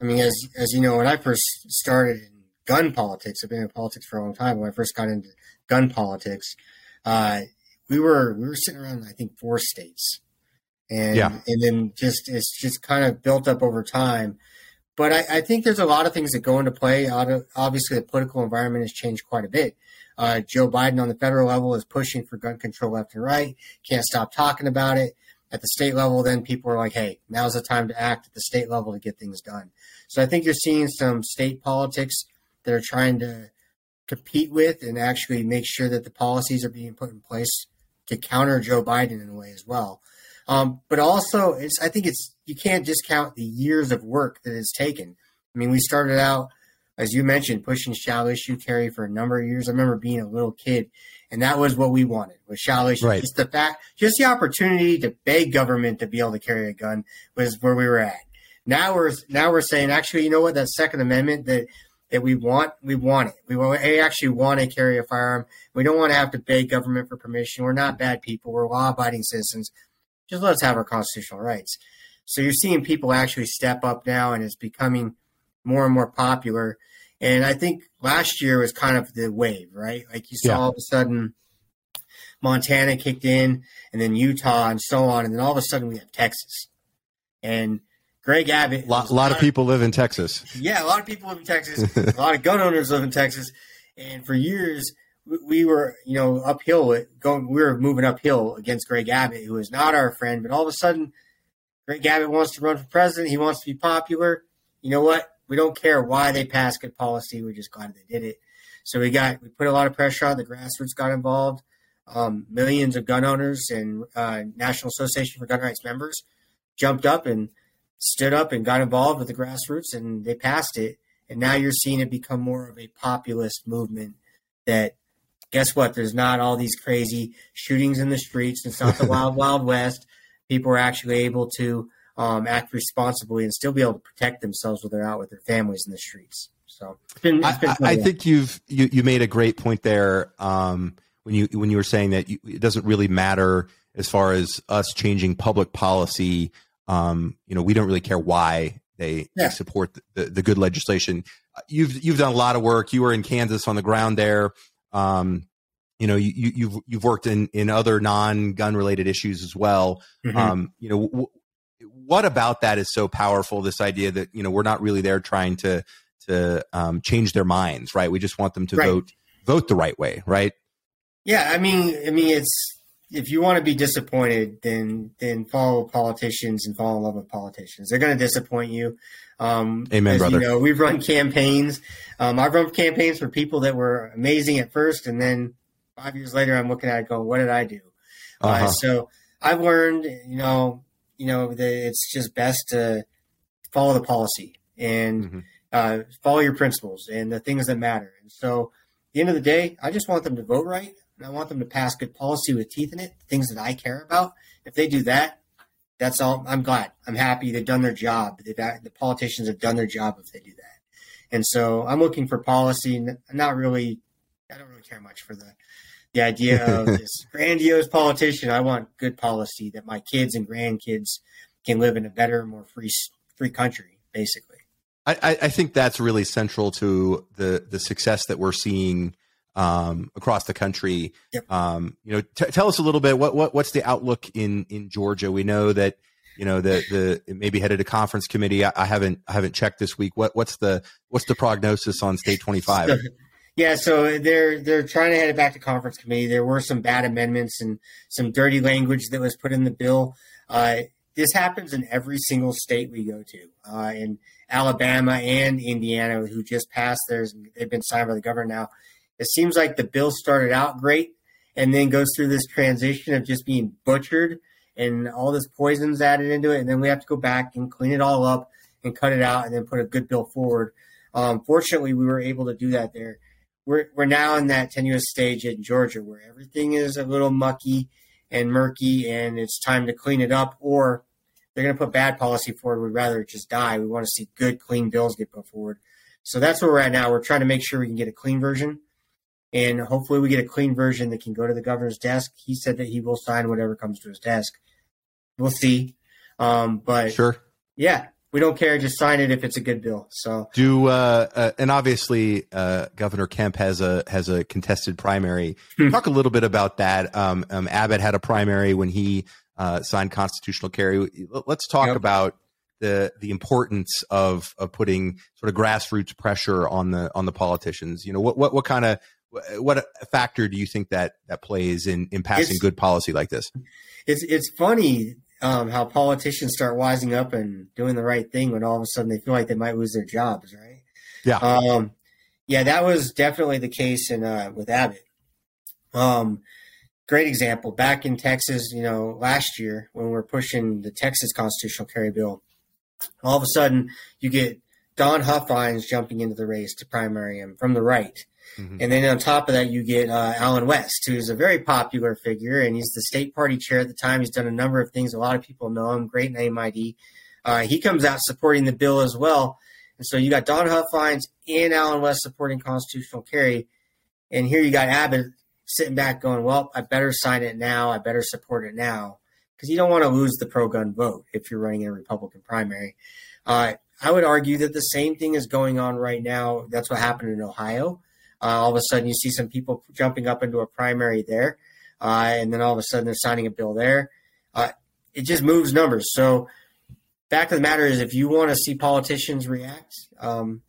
I mean, as as you know, when I first started in gun politics, I've been in politics for a long time. When I first got into gun politics, uh, we were we were sitting around I think four states and yeah. and then just it's just kind of built up over time. But I, I, think there's a lot of things that go into play. Obviously, the political environment has changed quite a bit. Uh, Joe Biden on the federal level is pushing for gun control left and right. Can't stop talking about it. At the state level, then people are like, "Hey, now's the time to act at the state level to get things done." So I think you're seeing some state politics that are trying to compete with and actually make sure that the policies are being put in place to counter Joe Biden in a way as well. Um, but also, it's I think it's you can't discount the years of work that it's taken. I mean, we started out, as you mentioned, pushing shall issue carry for a number of years. I remember being a little kid, and that was what we wanted was shall issue. Right. Just the fact, just the opportunity to beg government to be able to carry a gun was where we were at. Now we're now we're saying, actually, you know what? That Second Amendment that that we want, we want it. We, want, we actually want to carry a firearm. We don't want to have to beg government for permission. We're not bad people. We're law-abiding citizens just let us have our constitutional rights. So you're seeing people actually step up now, and it's becoming more and more popular. And I think last year was kind of the wave, right? Like you saw yeah. all of a sudden Montana kicked in, and then Utah, and so on, and then all of a sudden we have Texas. And Greg Abbott. A lot, a lot of people live in Texas. Yeah, a lot of people live in Texas. a lot of gun owners live in Texas. And for years, we were, you know, uphill going. We were moving uphill against Greg Abbott, who is not our friend. But all of a sudden, Greg Abbott wants to run for president. He wants to be popular. You know what? We don't care why they passed good policy. We're just glad they did it. So we got we put a lot of pressure on the grassroots. Got involved. Um, millions of gun owners and uh, National Association for Gun Rights members jumped up and stood up and got involved with the grassroots, and they passed it. And now you're seeing it become more of a populist movement that guess what? There's not all these crazy shootings in the streets. It's not the wild, wild west. People are actually able to um, act responsibly and still be able to protect themselves when they're out with their families in the streets. So it's been. It's been I, I think you've you, you made a great point there um, when you when you were saying that you, it doesn't really matter as far as us changing public policy. Um, you know, we don't really care why they, yeah. they support the, the, the, good legislation. You've you've done a lot of work. You were in Kansas on the ground there. Um, you know, you, you, you've you've worked in in other non gun related issues as well. Mm-hmm. Um, you know, w- what about that is so powerful? This idea that you know we're not really there trying to to um, change their minds, right? We just want them to right. vote vote the right way, right? Yeah, I mean, I mean, it's if you want to be disappointed, then then follow politicians and fall in love with politicians. They're going to disappoint you. Um, Amen, brother. You know, we've run campaigns. Um, I've run campaigns for people that were amazing at first, and then five years later, I'm looking at it going, "What did I do?" Uh, uh-huh. Uh, so I've learned, you know, you know that it's just best to follow the policy and mm-hmm. uh, follow your principles and the things that matter. And so, at the end of the day, I just want them to vote right, and I want them to pass good policy with teeth in it, things that I care about. If they do that, that's all. I'm glad. I'm happy they've done their job. They've, the politicians have done their job if they do that. And so I'm looking for policy. Not really. I don't really care much for the the idea of this grandiose politician. I want good policy that my kids and grandkids can live in a better, more free free country, basically. I, I think that's really central to the the success that we're seeing um, across the country. Yep. Um, you know, t- tell us a little bit what what what's the outlook in in Georgia? We know that you know the the maybe headed a conference committee. I, I, haven't I haven't checked this week. What what's the what's the prognosis on state twenty five? Yeah, so they're they're trying to head it back to conference committee. There were some bad amendments and some dirty language that was put in the bill. Uh, this happens in every single state we go to. Uh, in Alabama and Indiana, who just passed theirs, they've been signed by the governor now. It seems like the bill started out great and then goes through this transition of just being butchered and all this poison's added into it, and then we have to go back and clean it all up and cut it out and then put a good bill forward. Um, fortunately, we were able to do that there we're we're now in that tenuous stage in Georgia where everything is a little mucky and murky, and it's time to clean it up. Or they're going to put bad policy forward. We'd rather just die. We want to see good, clean bills get put forward. So that's where we're at now. We're trying to make sure we can get a clean version, and hopefully we get a clean version that can go to the governor's desk. He said that he will sign whatever comes to his desk. We'll see. Um, but sure, yeah, we don't care. Just sign it if it's a good bill. So do uh, uh, and obviously uh, Governor Kemp has a has a contested primary. Hmm. Talk a little bit about that. Um, um, Abbott had a primary when he uh, signed constitutional carry. Let's talk yep. about the the importance of of putting sort of grassroots pressure on the on the politicians. You know what what what kind of what factor do you think that that plays in in passing it's, good policy like this? It's it's funny um, how politicians start wising up and doing the right thing when all of a sudden they feel like they might lose their jobs, right? Yeah. Um, yeah, that was definitely the case in uh, with Abbott. Um, great example. Back in Texas, you know, last year when we are pushing the Texas constitutional carry bill, all of a sudden you get Don Huffines jumping into the race to primary him from the right. Mm-hmm. And then on top of that, you get uh, Allen West, who's a very popular figure, and he's the state party chair at the time. He's done a number of things. A lot of people know him. Great name ID. Uh, he comes out supporting the bill as well. And so you got Don Huffines and Allen West supporting constitutional carry. And here you got Abbott sitting back going, well, I better sign it now. I better support it now. Because you don't want to lose the pro gun vote if you're running in a Republican primary. Uh, I would argue that the same thing is going on right now. That's what happened in Ohio. Uh, all of a sudden, you see some people jumping up into a primary there, uh, and then all of a sudden they're signing a bill there. Uh, it just moves numbers. So, fact of the matter is, if you want to see politicians react, um,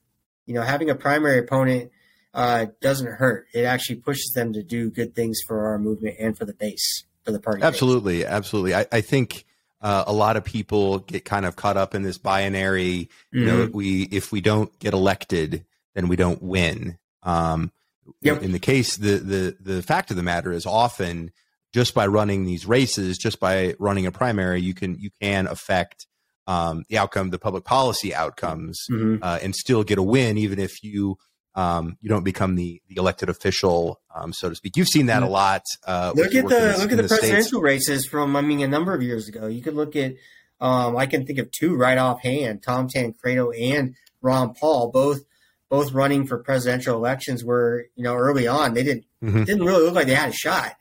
you know, having a primary opponent uh, doesn't hurt. It actually pushes them to do good things for our movement and for the base for the party. Absolutely, base. absolutely. I, I think. Uh, a lot of people get kind of caught up in this binary. You mm-hmm. know, we if we don't get elected, then we don't win. Um, yep. In the case, the, the, the fact of the matter is often just by running these races, just by running a primary, you can, you can affect um, the outcome, the public policy outcomes, mm-hmm. uh, and still get a win, even if you um, you don't become the the elected official, um, so to speak. You've seen that a mm-hmm. lot. Uh, look at the look at the, the presidential States. races from I mean a number of years ago. You could look at um, I can think of two right offhand: Tom Tancredo and Ron Paul, both both running for presidential elections were, you know, early on, they didn't mm-hmm. didn't really look like they had a shot.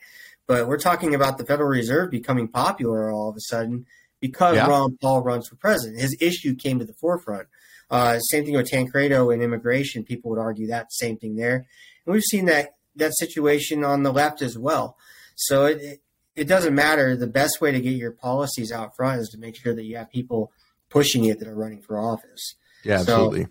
But we're talking about the Federal Reserve becoming popular all of a sudden because yeah. Ron Paul runs for president. His issue came to the forefront. Uh, same thing with Tancredo and immigration. People would argue that same thing there, and we've seen that that situation on the left as well. So it, it, it doesn't matter. The best way to get your policies out front is to make sure that you have people pushing it that are running for office. Yeah, absolutely.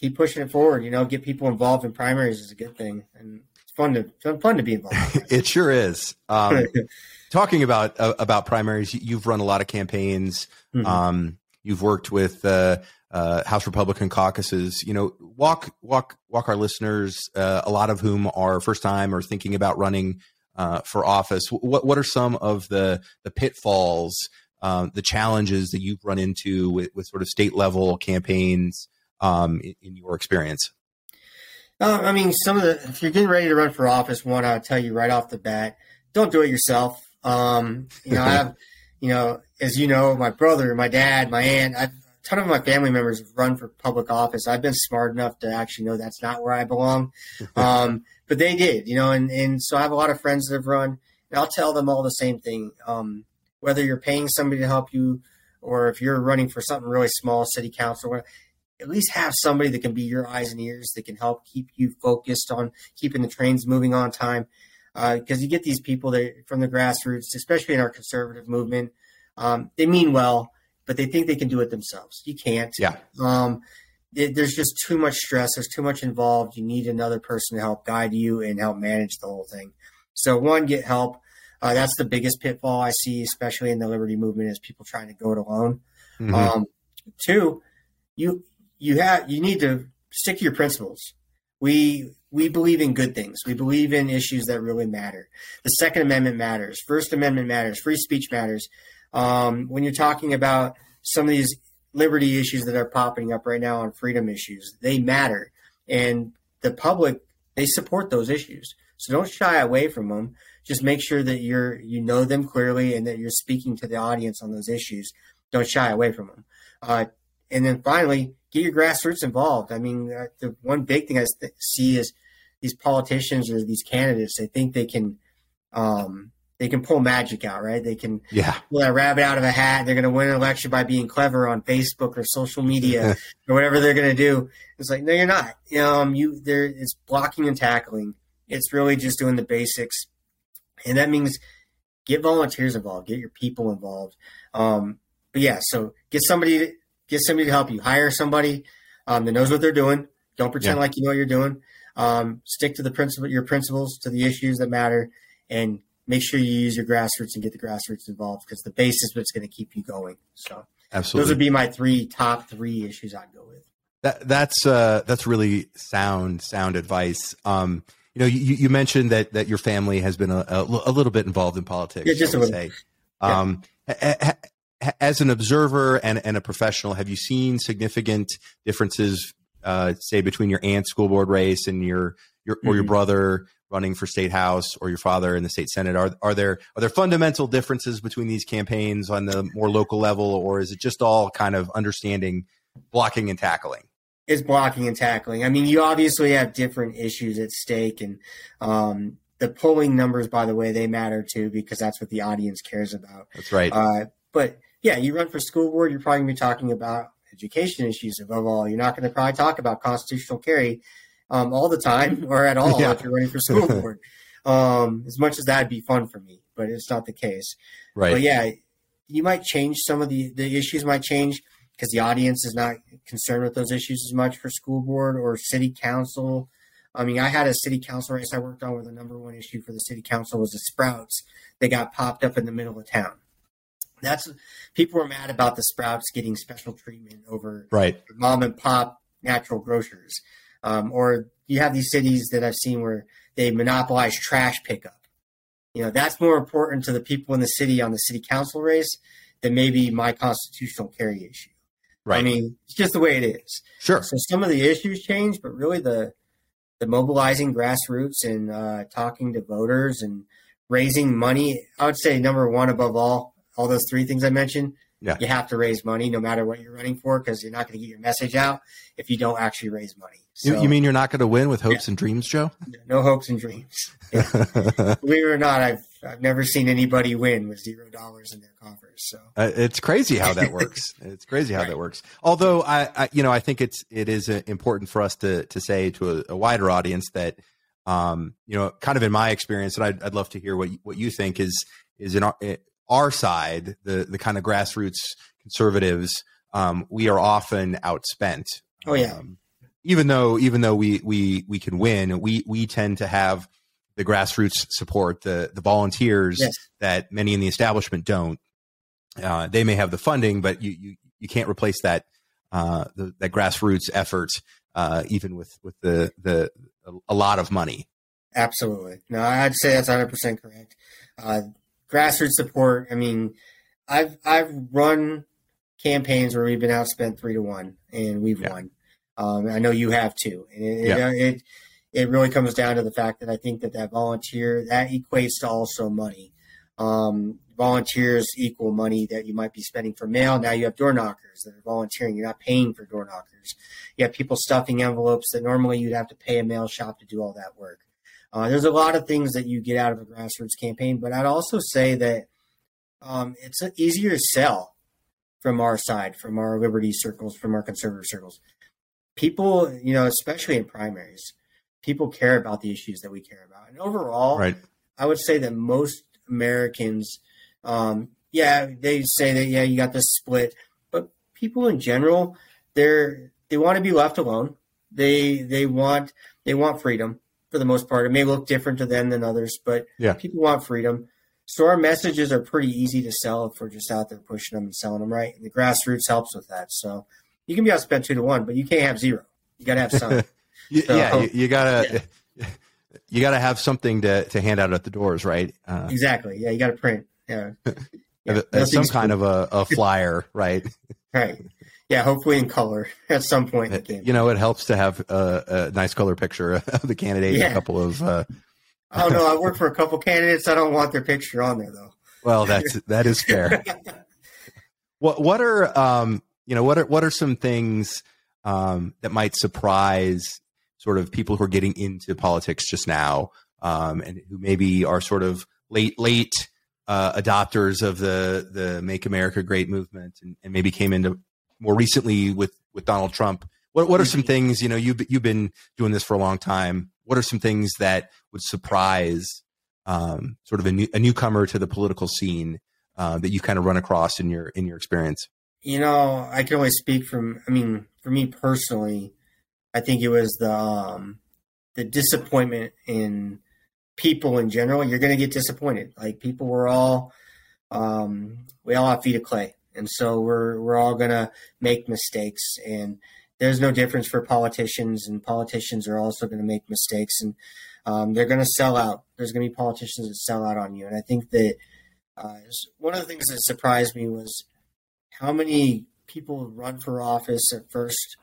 Keep pushing it forward. You know, get people involved in primaries is a good thing, and it's fun to fun to be involved. it sure is. Um, talking about uh, about primaries, you've run a lot of campaigns. Mm-hmm. Um, you've worked with uh, uh, House Republican caucuses. You know, walk walk walk our listeners, uh, a lot of whom are first time or thinking about running uh, for office. What what are some of the the pitfalls, um, the challenges that you've run into with, with sort of state level campaigns um, in, in, your experience? Uh, I mean, some of the if you're getting ready to run for office, one I'll tell you right off the bat, don't do it yourself. Um, you know, I have, you know, as you know, my brother, my dad, my aunt, I've, a ton of my family members have run for public office. I've been smart enough to actually know that's not where I belong. Um, but they did, you know, and, and so I have a lot of friends that have run, and I'll tell them all the same thing. Um, whether you're paying somebody to help you, or if you're running for something really small, city council, at least have somebody that can be your eyes and ears that can help keep you focused on keeping the trains moving on time. Because uh, you get these people that from the grassroots, especially in our conservative movement, um, they mean well, but they think they can do it themselves. You can't. Yeah. Um, it, there's just too much stress. There's too much involved. You need another person to help guide you and help manage the whole thing. So one, get help. Uh, that's the biggest pitfall I see, especially in the liberty movement, is people trying to go it alone. Mm-hmm. Um, two, you you have you need to stick to your principles. We we believe in good things. We believe in issues that really matter. The Second Amendment matters. First Amendment matters. Free speech matters. Um, when you're talking about some of these liberty issues that are popping up right now on freedom issues. They matter. And the public, they support those issues. So don't shy away from them. Just make sure that you're you know them clearly and that you're speaking to the audience on those issues. Don't shy away from them. Uh, and then finally, get your grassroots involved. I mean, uh, the one big thing I see is these politicians or these candidates. They think they can um, they can pull magic out, right? They can yeah. pull that rabbit out of a hat. They're going to win an election by being clever on Facebook or social media or whatever they're going to do. It's like, no, you're not. Um, you there. It's blocking and tackling. It's really just doing the basics, and that means get volunteers involved, get your people involved. Um, but yeah, so get somebody, to, get somebody to help you. Hire somebody um, that knows what they're doing. Don't pretend yeah. like you know what you're doing. Um, stick to the principle, your principles, to the issues that matter, and make sure you use your grassroots and get the grassroots involved because the base is what's going to keep you going. So, absolutely, those would be my three top three issues I'd go with. That that's uh, that's really sound sound advice. Um, you know, you, you mentioned that that your family has been a, a, a little bit involved in politics. Yeah, just a little. Say. Um, yeah. As an observer and, and a professional, have you seen significant differences, uh, say, between your aunt's school board race and your your or your mm-hmm. brother running for state house or your father in the state senate? Are are there are there fundamental differences between these campaigns on the more local level or is it just all kind of understanding blocking and tackling? It's blocking and tackling. I mean you obviously have different issues at stake and um, the polling numbers by the way they matter too because that's what the audience cares about. That's right. Uh, but yeah you run for school board you're probably going to be talking about education issues above all you're not going to probably talk about constitutional carry um, all the time or at all yeah. if you're running for school board. um, as much as that'd be fun for me, but it's not the case. Right. But yeah, you might change some of the the issues might change because the audience is not concerned with those issues as much for school board or city council. I mean, I had a city council race I worked on where the number one issue for the city council was the sprouts that got popped up in the middle of town. That's people were mad about the sprouts getting special treatment over right. mom and pop natural grocers. Um, or you have these cities that I've seen where they monopolize trash pickup. You know, that's more important to the people in the city on the city council race than maybe my constitutional carry issue. Right. I mean, it's just the way it is. Sure. So some of the issues change, but really the the mobilizing grassroots and uh, talking to voters and raising money. I would say number one above all, all those three things I mentioned, yeah. You have to raise money no matter what you're running for because you're not going to get your message out if you don't actually raise money. So, you, you, mean you're not going to win with hopes yeah. and dreams, Joe? No hopes and dreams. Yeah. Believe it or not, I've I've never seen anybody win with zero dollars in their coffers. So uh, it's crazy how that works. it's crazy how right. that works. Although I, I, you know, I think it's it is uh, important for us to to say to a, a wider audience that, um, you know, kind of in my experience, and I'd, I'd love to hear what you, what you think is is in our, our side, the the kind of grassroots conservatives, um, we are often outspent. Oh yeah. Um, even though even though we we we can win, we we tend to have the grassroots support, the the volunteers yes. that many in the establishment don't. Uh, they may have the funding, but you you, you can't replace that uh, the, that grassroots effort uh, even with with the the a lot of money. Absolutely. No, I'd say that's 100% correct. Uh, grassroots support. I mean, I've I've run campaigns where we've been outspent three to one and we've yeah. won. Um, I know you have too. And it, yeah. it, it, it really comes down to the fact that I think that that volunteer that equates to also money. Um, volunteers equal money that you might be spending for mail. Now you have door knockers that are volunteering. You're not paying for door knockers. You have people stuffing envelopes that normally you'd have to pay a mail shop to do all that work. Uh, there's a lot of things that you get out of a grassroots campaign, but I'd also say that um, it's easier to sell from our side, from our liberty circles, from our conservative circles. People, you know, especially in primaries, people care about the issues that we care about. And overall, right. I would say that most Americans, um, yeah, they say that yeah, you got this split, but people in general, they're they want to be left alone. They they want they want freedom for the most part. It may look different to them than others, but yeah. people want freedom. So our messages are pretty easy to sell if we're just out there pushing them and selling them right. And the grassroots helps with that. So you can be outspent two to one, but you can't have zero. You got to have some. you, so, yeah, you, you gotta yeah. you gotta have something to to hand out at the doors, right? Uh, exactly. Yeah, you got to print. Yeah, yeah some kind of a, a flyer, right? right. Yeah, hopefully in color at some point. It, you know, it helps to have a, a, nice color picture of the candidate. Yeah. A couple of. Uh, oh no, I work for a couple candidates. I don't want their picture on there though. Well, that's that is fair. what what are um you know what are what are some things um that might surprise sort of people who are getting into politics just now um and who maybe are sort of late late uh, adopters of the the Make America Great movement and, and maybe came into more recently with with Donald Trump. What what are some mm-hmm. things you know you've you've been doing this for a long time? What are some things that would surprise um, sort of a, new, a newcomer to the political scene uh, that you kind of run across in your in your experience? You know, I can only speak from. I mean, for me personally, I think it was the um, the disappointment in people in general. You're going to get disappointed. Like people were all, um, we all have feet of clay and so we're we're all going to make mistakes and there's no difference for politicians and politicians are also going to make mistakes and um, they're going to sell out. There's going to be politicians that sell out on you. And i think that uh, one of the things that surprised me was how many people run for office at first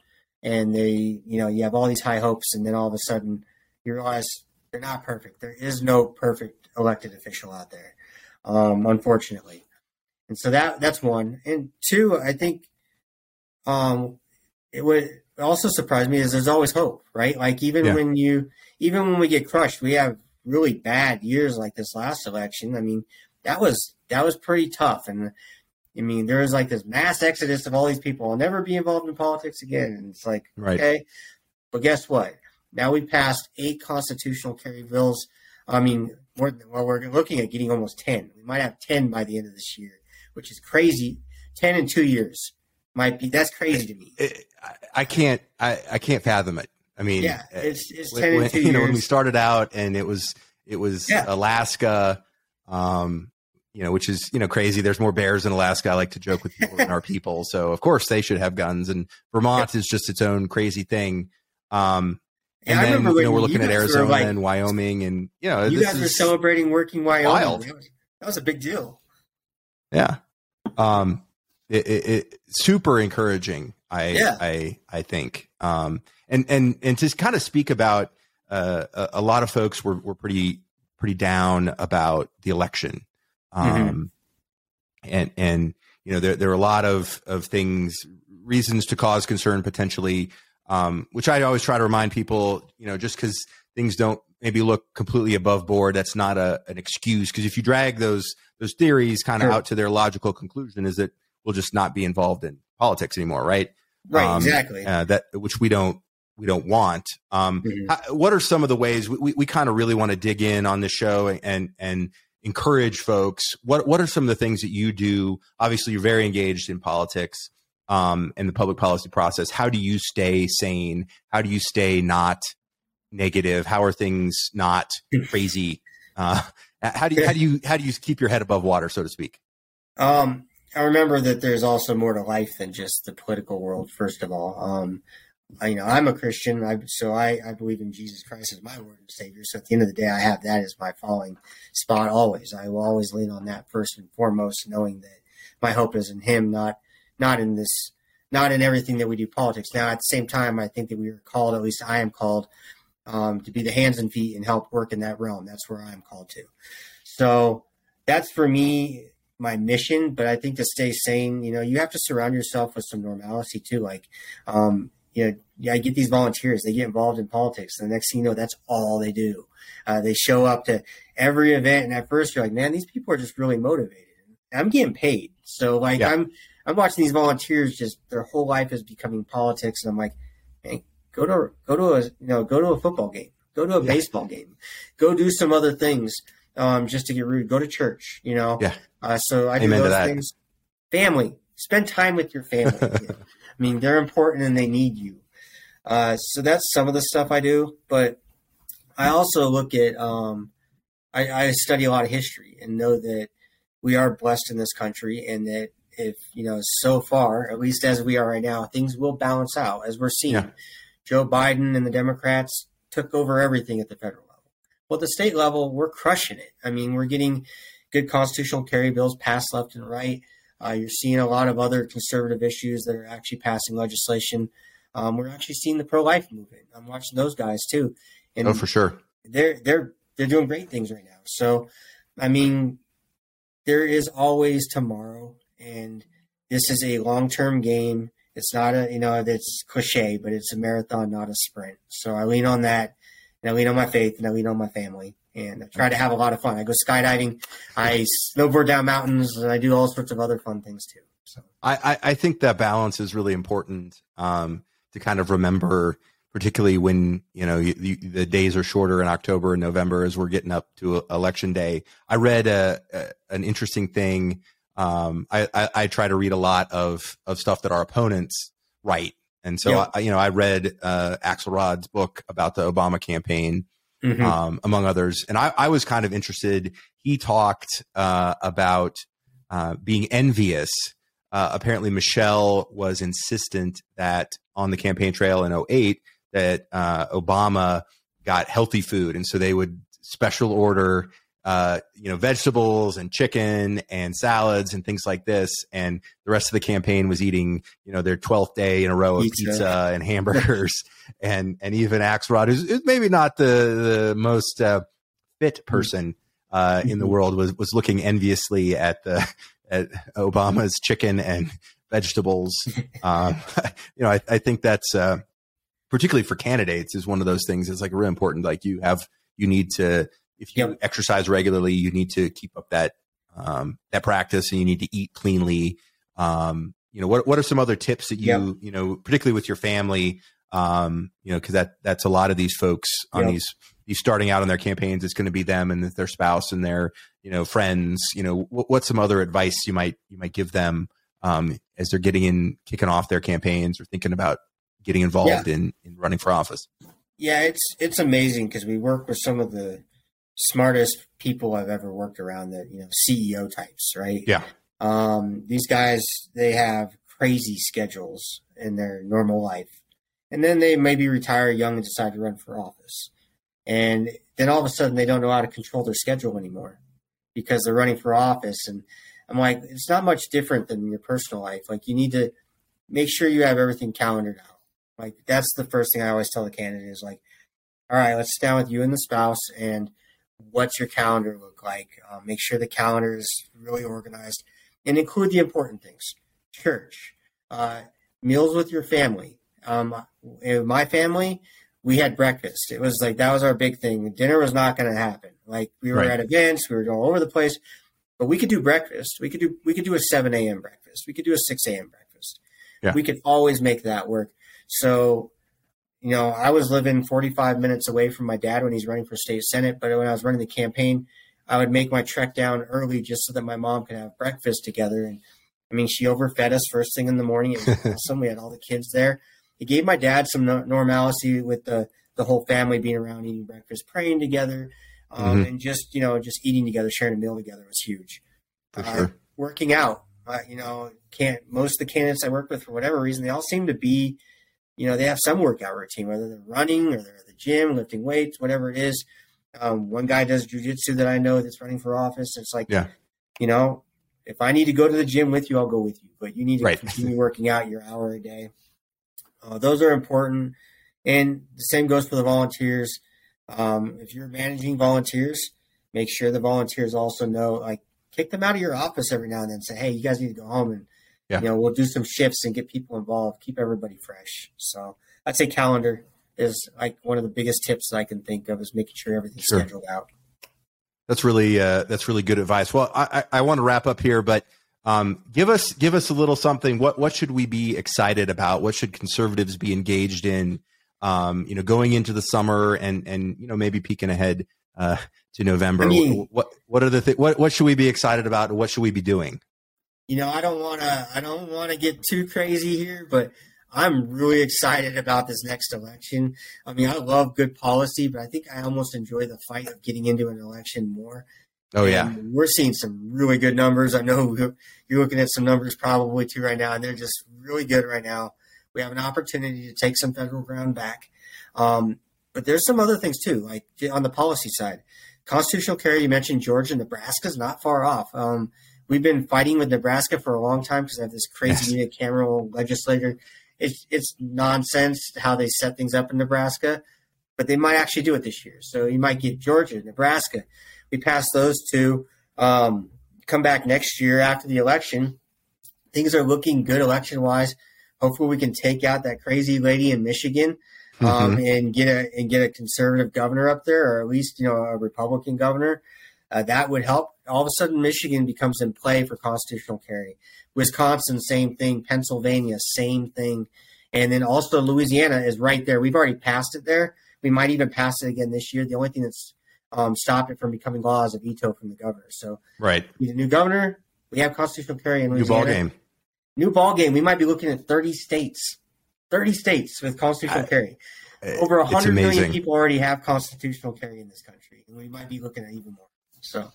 and they you know you have all these high hopes and then all of a sudden you realize they're not perfect. There is no perfect elected official out there um, unfortunately and so that that's one. And two, I think um, it would also surprise me is there's always hope, right? Like even yeah. when you even when we get crushed, we have really bad years like this last election. I mean, that was that was pretty tough. And I mean, there was like this mass exodus of all these people. I'll never be involved in politics again. And it's like, right. okay. But guess what? Now we passed eight constitutional carry bills. I mean, more than, well, we're looking at getting almost 10. We might have 10 by the end of this year which is crazy. Ten in two years might be that's crazy to me. It, I can't I, I can't fathom it. I mean, yeah, it's, it's when, ten in two you years. know when we started out and it was it was yeah. Alaska, um, you know, which is you know crazy. There's more bears in Alaska. I like to joke with people than our people, so of course they should have guns. And Vermont yeah. is just its own crazy thing. Um, and then you know we're looking at Arizona like, and Wyoming, and you know you guys were celebrating working Wyoming. Was, that was a big deal. Yeah, um, it, it, it, super encouraging. I, yeah. I, I think, um, and, and, and to kind of speak about, uh, a, a, lot of folks were, were pretty, pretty down about the election. Mm-hmm. Um, mm-hmm. and, and, you know, there, there are a lot of, of things, reasons to cause concern potentially, um, which I always try to remind people, you know, just because things don't maybe look completely above board, that's not a, an excuse. Because if you drag those those theories kind of sure. out to their logical conclusion is that we'll just not be involved in politics anymore, right? Right, um, exactly. Uh, that which we don't we don't want. Um, mm-hmm. how, what are some of the ways we, we, we kind of really want to dig in on the show and and encourage folks? What what are some of the things that you do? Obviously, you're very engaged in politics um, and the public policy process. How do you stay sane? How do you stay not negative? How are things not crazy? Uh, how do you how do you how do you keep your head above water, so to speak? Um, I remember that there's also more to life than just the political world. First of all, um, you know, I'm a Christian, I, so I, I believe in Jesus Christ as my Lord and Savior. So at the end of the day, I have that as my falling spot always. I will always lean on that first and foremost, knowing that my hope is in Him, not not in this, not in everything that we do politics. Now, at the same time, I think that we are called, at least I am called, um, to be the hands and feet and help work in that realm. That's where I am called to. So that's for me my mission. But I think to stay sane, you know, you have to surround yourself with some normalcy too. Like, um, you know, yeah, I get these volunteers, they get involved in politics. And the next thing you know, that's all they do. Uh, they show up to every event. And at first you're like, man, these people are just really motivated. I'm getting paid. So like yeah. I'm, I'm watching these volunteers just their whole life is becoming politics. And I'm like, hey, go to, go to a, you know, go to a football game, go to a yeah. baseball game, go do some other things. Um, just to get rude, go to church, you know? Yeah. Uh, so I Amen do those things. Family, spend time with your family. I mean, they're important and they need you. Uh, so that's some of the stuff I do. But I also look at, um, I, I study a lot of history and know that we are blessed in this country and that if, you know, so far, at least as we are right now, things will balance out as we're seeing. Yeah. Joe Biden and the Democrats took over everything at the federal level. Well, at the state level, we're crushing it. I mean, we're getting good constitutional carry bills passed left and right. Uh, you're seeing a lot of other conservative issues that are actually passing legislation. Um, we're actually seeing the pro-life movement. I'm watching those guys too. And oh, for sure. They're they're they're doing great things right now. So, I mean, there is always tomorrow, and this is a long-term game. It's not a you know it's cliche, but it's a marathon, not a sprint. So I lean on that, and I lean on my faith, and I lean on my family and I try to have a lot of fun. I go skydiving, I snowboard down mountains, and I do all sorts of other fun things too. So I, I think that balance is really important um, to kind of remember, particularly when you know you, you, the days are shorter in October and November as we're getting up to election day. I read a, a an interesting thing. Um, I, I, I, try to read a lot of of stuff that our opponents write, and so yeah. I, you know I read uh, Axelrod's book about the Obama campaign mm-hmm. um, among others. And I, I, was kind of interested. He talked uh, about uh, being envious. Uh, apparently, Michelle was insistent that on the campaign trail in 08 that uh, Obama got healthy food. And so they would special order uh, you know, vegetables and chicken and salads and things like this. And the rest of the campaign was eating, you know, their 12th day in a row of pizza, pizza and hamburgers. and, and even Axelrod, who's, who's maybe not the, the most uh, fit person uh, in the mm-hmm. world, was, was looking enviously at the, at Obama's chicken and vegetables. um, you know, I, I think that's, uh, particularly for candidates is one of those things. It's like really important. Like you have, you need to, if you yep. exercise regularly, you need to keep up that um, that practice, and you need to eat cleanly. Um, you know, what what are some other tips that you yep. you know, particularly with your family? Um, you know, because that that's a lot of these folks on yep. these these starting out on their campaigns. It's going to be them and their spouse and their you know friends. You know, what, what's some other advice you might you might give them um, as they're getting in, kicking off their campaigns or thinking about getting involved yeah. in in running for office? Yeah, it's it's amazing because we work with some of the smartest people I've ever worked around that, you know, CEO types, right? Yeah. Um, these guys, they have crazy schedules in their normal life. And then they maybe retire young and decide to run for office. And then all of a sudden they don't know how to control their schedule anymore because they're running for office. And I'm like, it's not much different than your personal life. Like you need to make sure you have everything calendared out. Like that's the first thing I always tell the candidate is like, all right, let's sit down with you and the spouse and what's your calendar look like? Uh, make sure the calendar is really organized and include the important things church, uh, meals with your family. Um, in my family, we had breakfast. It was like that was our big thing. Dinner was not going to happen. Like we were right. at events, we were all over the place, but we could do breakfast. We could do we could do a seven a.m. breakfast. We could do a six a.m. breakfast. Yeah. We could always make that work. So you know, I was living 45 minutes away from my dad when he's running for state senate, but when I was running the campaign, I would make my trek down early just so that my mom could have breakfast together. And I mean, she overfed us first thing in the morning. It was awesome. We had all the kids there. It gave my dad some normalcy with the the whole family being around eating breakfast, praying together, um, mm-hmm. and just you know just eating together, sharing a meal together was huge. For uh, sure. Working out, uh, you know, can't most of the candidates I work with for whatever reason they all seem to be you know, they have some workout routine, whether they're running or they're at the gym, lifting weights, whatever it is. Um, one guy does jujitsu that I know that's running for office. It's like, Yeah. you know, if I need to go to the gym with you, I'll go with you. But you need to Right. continue working out your hour a day. Uh, those are important. And the same goes for the volunteers. Um, if you're managing volunteers, make sure the volunteers also know, like, kick them out of your office every now and then. Say, hey, you guys need to go home and, Yeah. you know, we'll do some shifts and get people involved, keep everybody fresh. So I'd say calendar is like one of the biggest tips I can think of is making sure everything's Sure. scheduled out. That's really uh, that's really good advice. Well, I, I, I want to wrap up here, but um, give us give us a little something. What what should we be excited about? What should conservatives be engaged in? Um, you know, going into the summer and and you know maybe peeking ahead uh, to November. I mean- what what are the th- what what should we be excited about? What should we be doing? You know, I don't want to, I don't want to get too crazy here, but I'm really excited about this next election. I mean, I love good policy, but I think I almost enjoy the fight of getting into an election more. Oh yeah, And we're seeing some really good numbers. I know you're you're looking at some numbers probably too right now, and they're just really good right now. We have an opportunity to take some federal ground back. Um, but there's some other things too, like on the policy side. Constitutional carry, you mentioned Georgia, Nebraska's not far off. Um, we've been fighting with Nebraska for a long time because they have this crazy unicameral legislator. It's, it's nonsense how they set things up in Nebraska, but they might actually do it this year. So you might get Georgia, Nebraska. We pass those two. Um, come back next year after the election. Things are looking good election wise. Hopefully, we can take out that crazy lady in Michigan um, and get a and get a conservative governor up there, or at least you know a Republican governor. Uh, that would help. All of a sudden, Michigan becomes in play for constitutional carry. Wisconsin, same thing. Pennsylvania, same thing. And then also Louisiana is right there. We've already passed it there. We might even pass it again this year. The only thing that's um, stopped it from becoming law is a veto from the governor. So right. we need a new governor. We have constitutional carry in Louisiana. New ball game. New ball game. We might be looking at 30 states. 30 states with constitutional I- carry. Over It's 100 million people already have constitutional carry in this country. And we might be looking at even more. So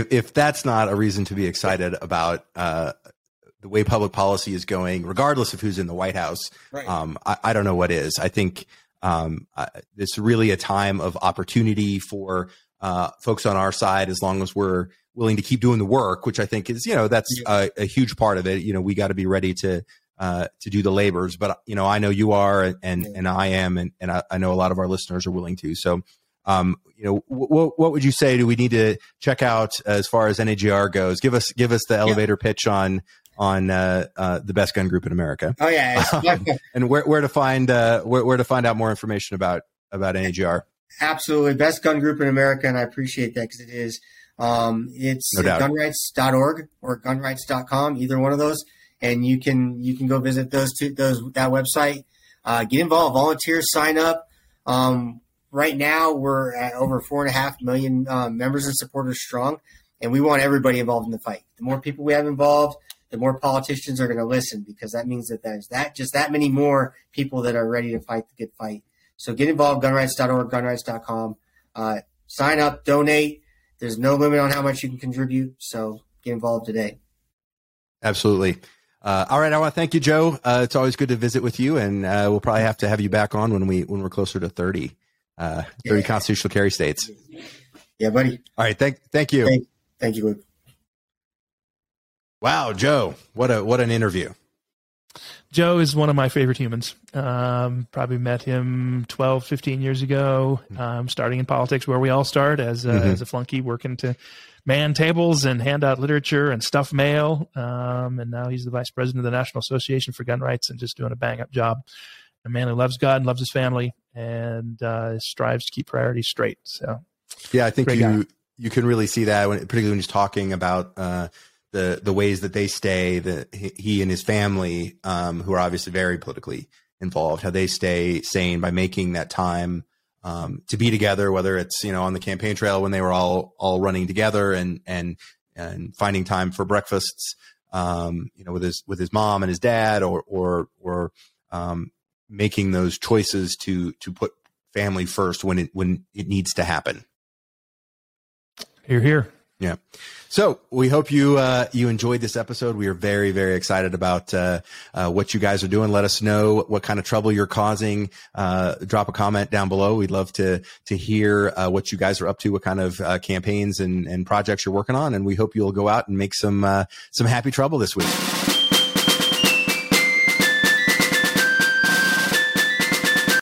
if, if that's not a reason to be excited about uh, the way public policy is going, regardless of who's in the White House, right. um, I, I don't know what is. I think um, uh, it's really a time of opportunity for uh, folks on our side, as long as we're willing to keep doing the work, which I think is, you know, that's a, a huge part of it. You know, we got to be ready to uh, to do the labors. But you know, I know you are, and and, Yeah. and I am, and, and I, I know a lot of our listeners are willing to. So. Um, you know, what what would you say? Do we need to check out as far as NAGR goes? Give us give us the elevator pitch on on uh, uh, the best gun group in America oh, yeah. it's- and where, where to find uh, where, where to find out more information about about NAGR. Absolutely. Best gun group in America, and I appreciate that because it is. Um, it's No gunrights.org or gunrights.com, either one of those. And you can you can go visit those two those that website. Uh, get involved, volunteer, sign up. Um, right now we're at over four and a half million um, members and supporters strong, and we want everybody involved in the fight. The more people we have involved, the more politicians are going to listen because that means that there's that just that many more people that are ready to fight the good fight. So get involved, gunrights.org, gunrights.com. Uh, sign up, donate. There's no limit on how much you can contribute. So get involved today. Absolutely. Uh, all right, I want to thank you, Joe. Uh, it's always good to visit with you, and uh, we'll probably have to have you back on when we when we're closer to thirty, uh, thirty Yeah. constitutional carry states. Yeah, buddy. All right, thank thank you. Thank- Thank you, Luke. Wow, Joe, what a what an interview. Joe is one of my favorite humans. Um, probably met him 12, 15 years ago, um, starting in politics where we all start as a, Mhm. as a flunky working to man tables and hand out literature and stuff mail. Um, and now he's the vice president of the National Association for Gun Rights and just doing a bang up job. A man who loves God and loves his family and uh, strives to keep priorities straight. So Yeah, I think you you can really see that when, particularly when he's talking about uh, the the ways that they stay, that he- he and his family, um, who are obviously very politically involved, how they stay sane by making that time um, to be together, whether it's you know on the campaign trail when they were all all running together and and and finding time for breakfasts, um, you know, with his with his mom and his dad, or or or um, making those choices to to put family first when it when it needs to happen. You're here. Yeah. So we hope you uh, you enjoyed this episode. We are very very excited about uh, uh, what you guys are doing. Let us know what kind of trouble you're causing. Uh, drop a comment down below. We'd love to to hear uh, what you guys are up to, what kind of uh, campaigns and, and projects you're working on, and we hope you'll go out and make some some happy trouble this week.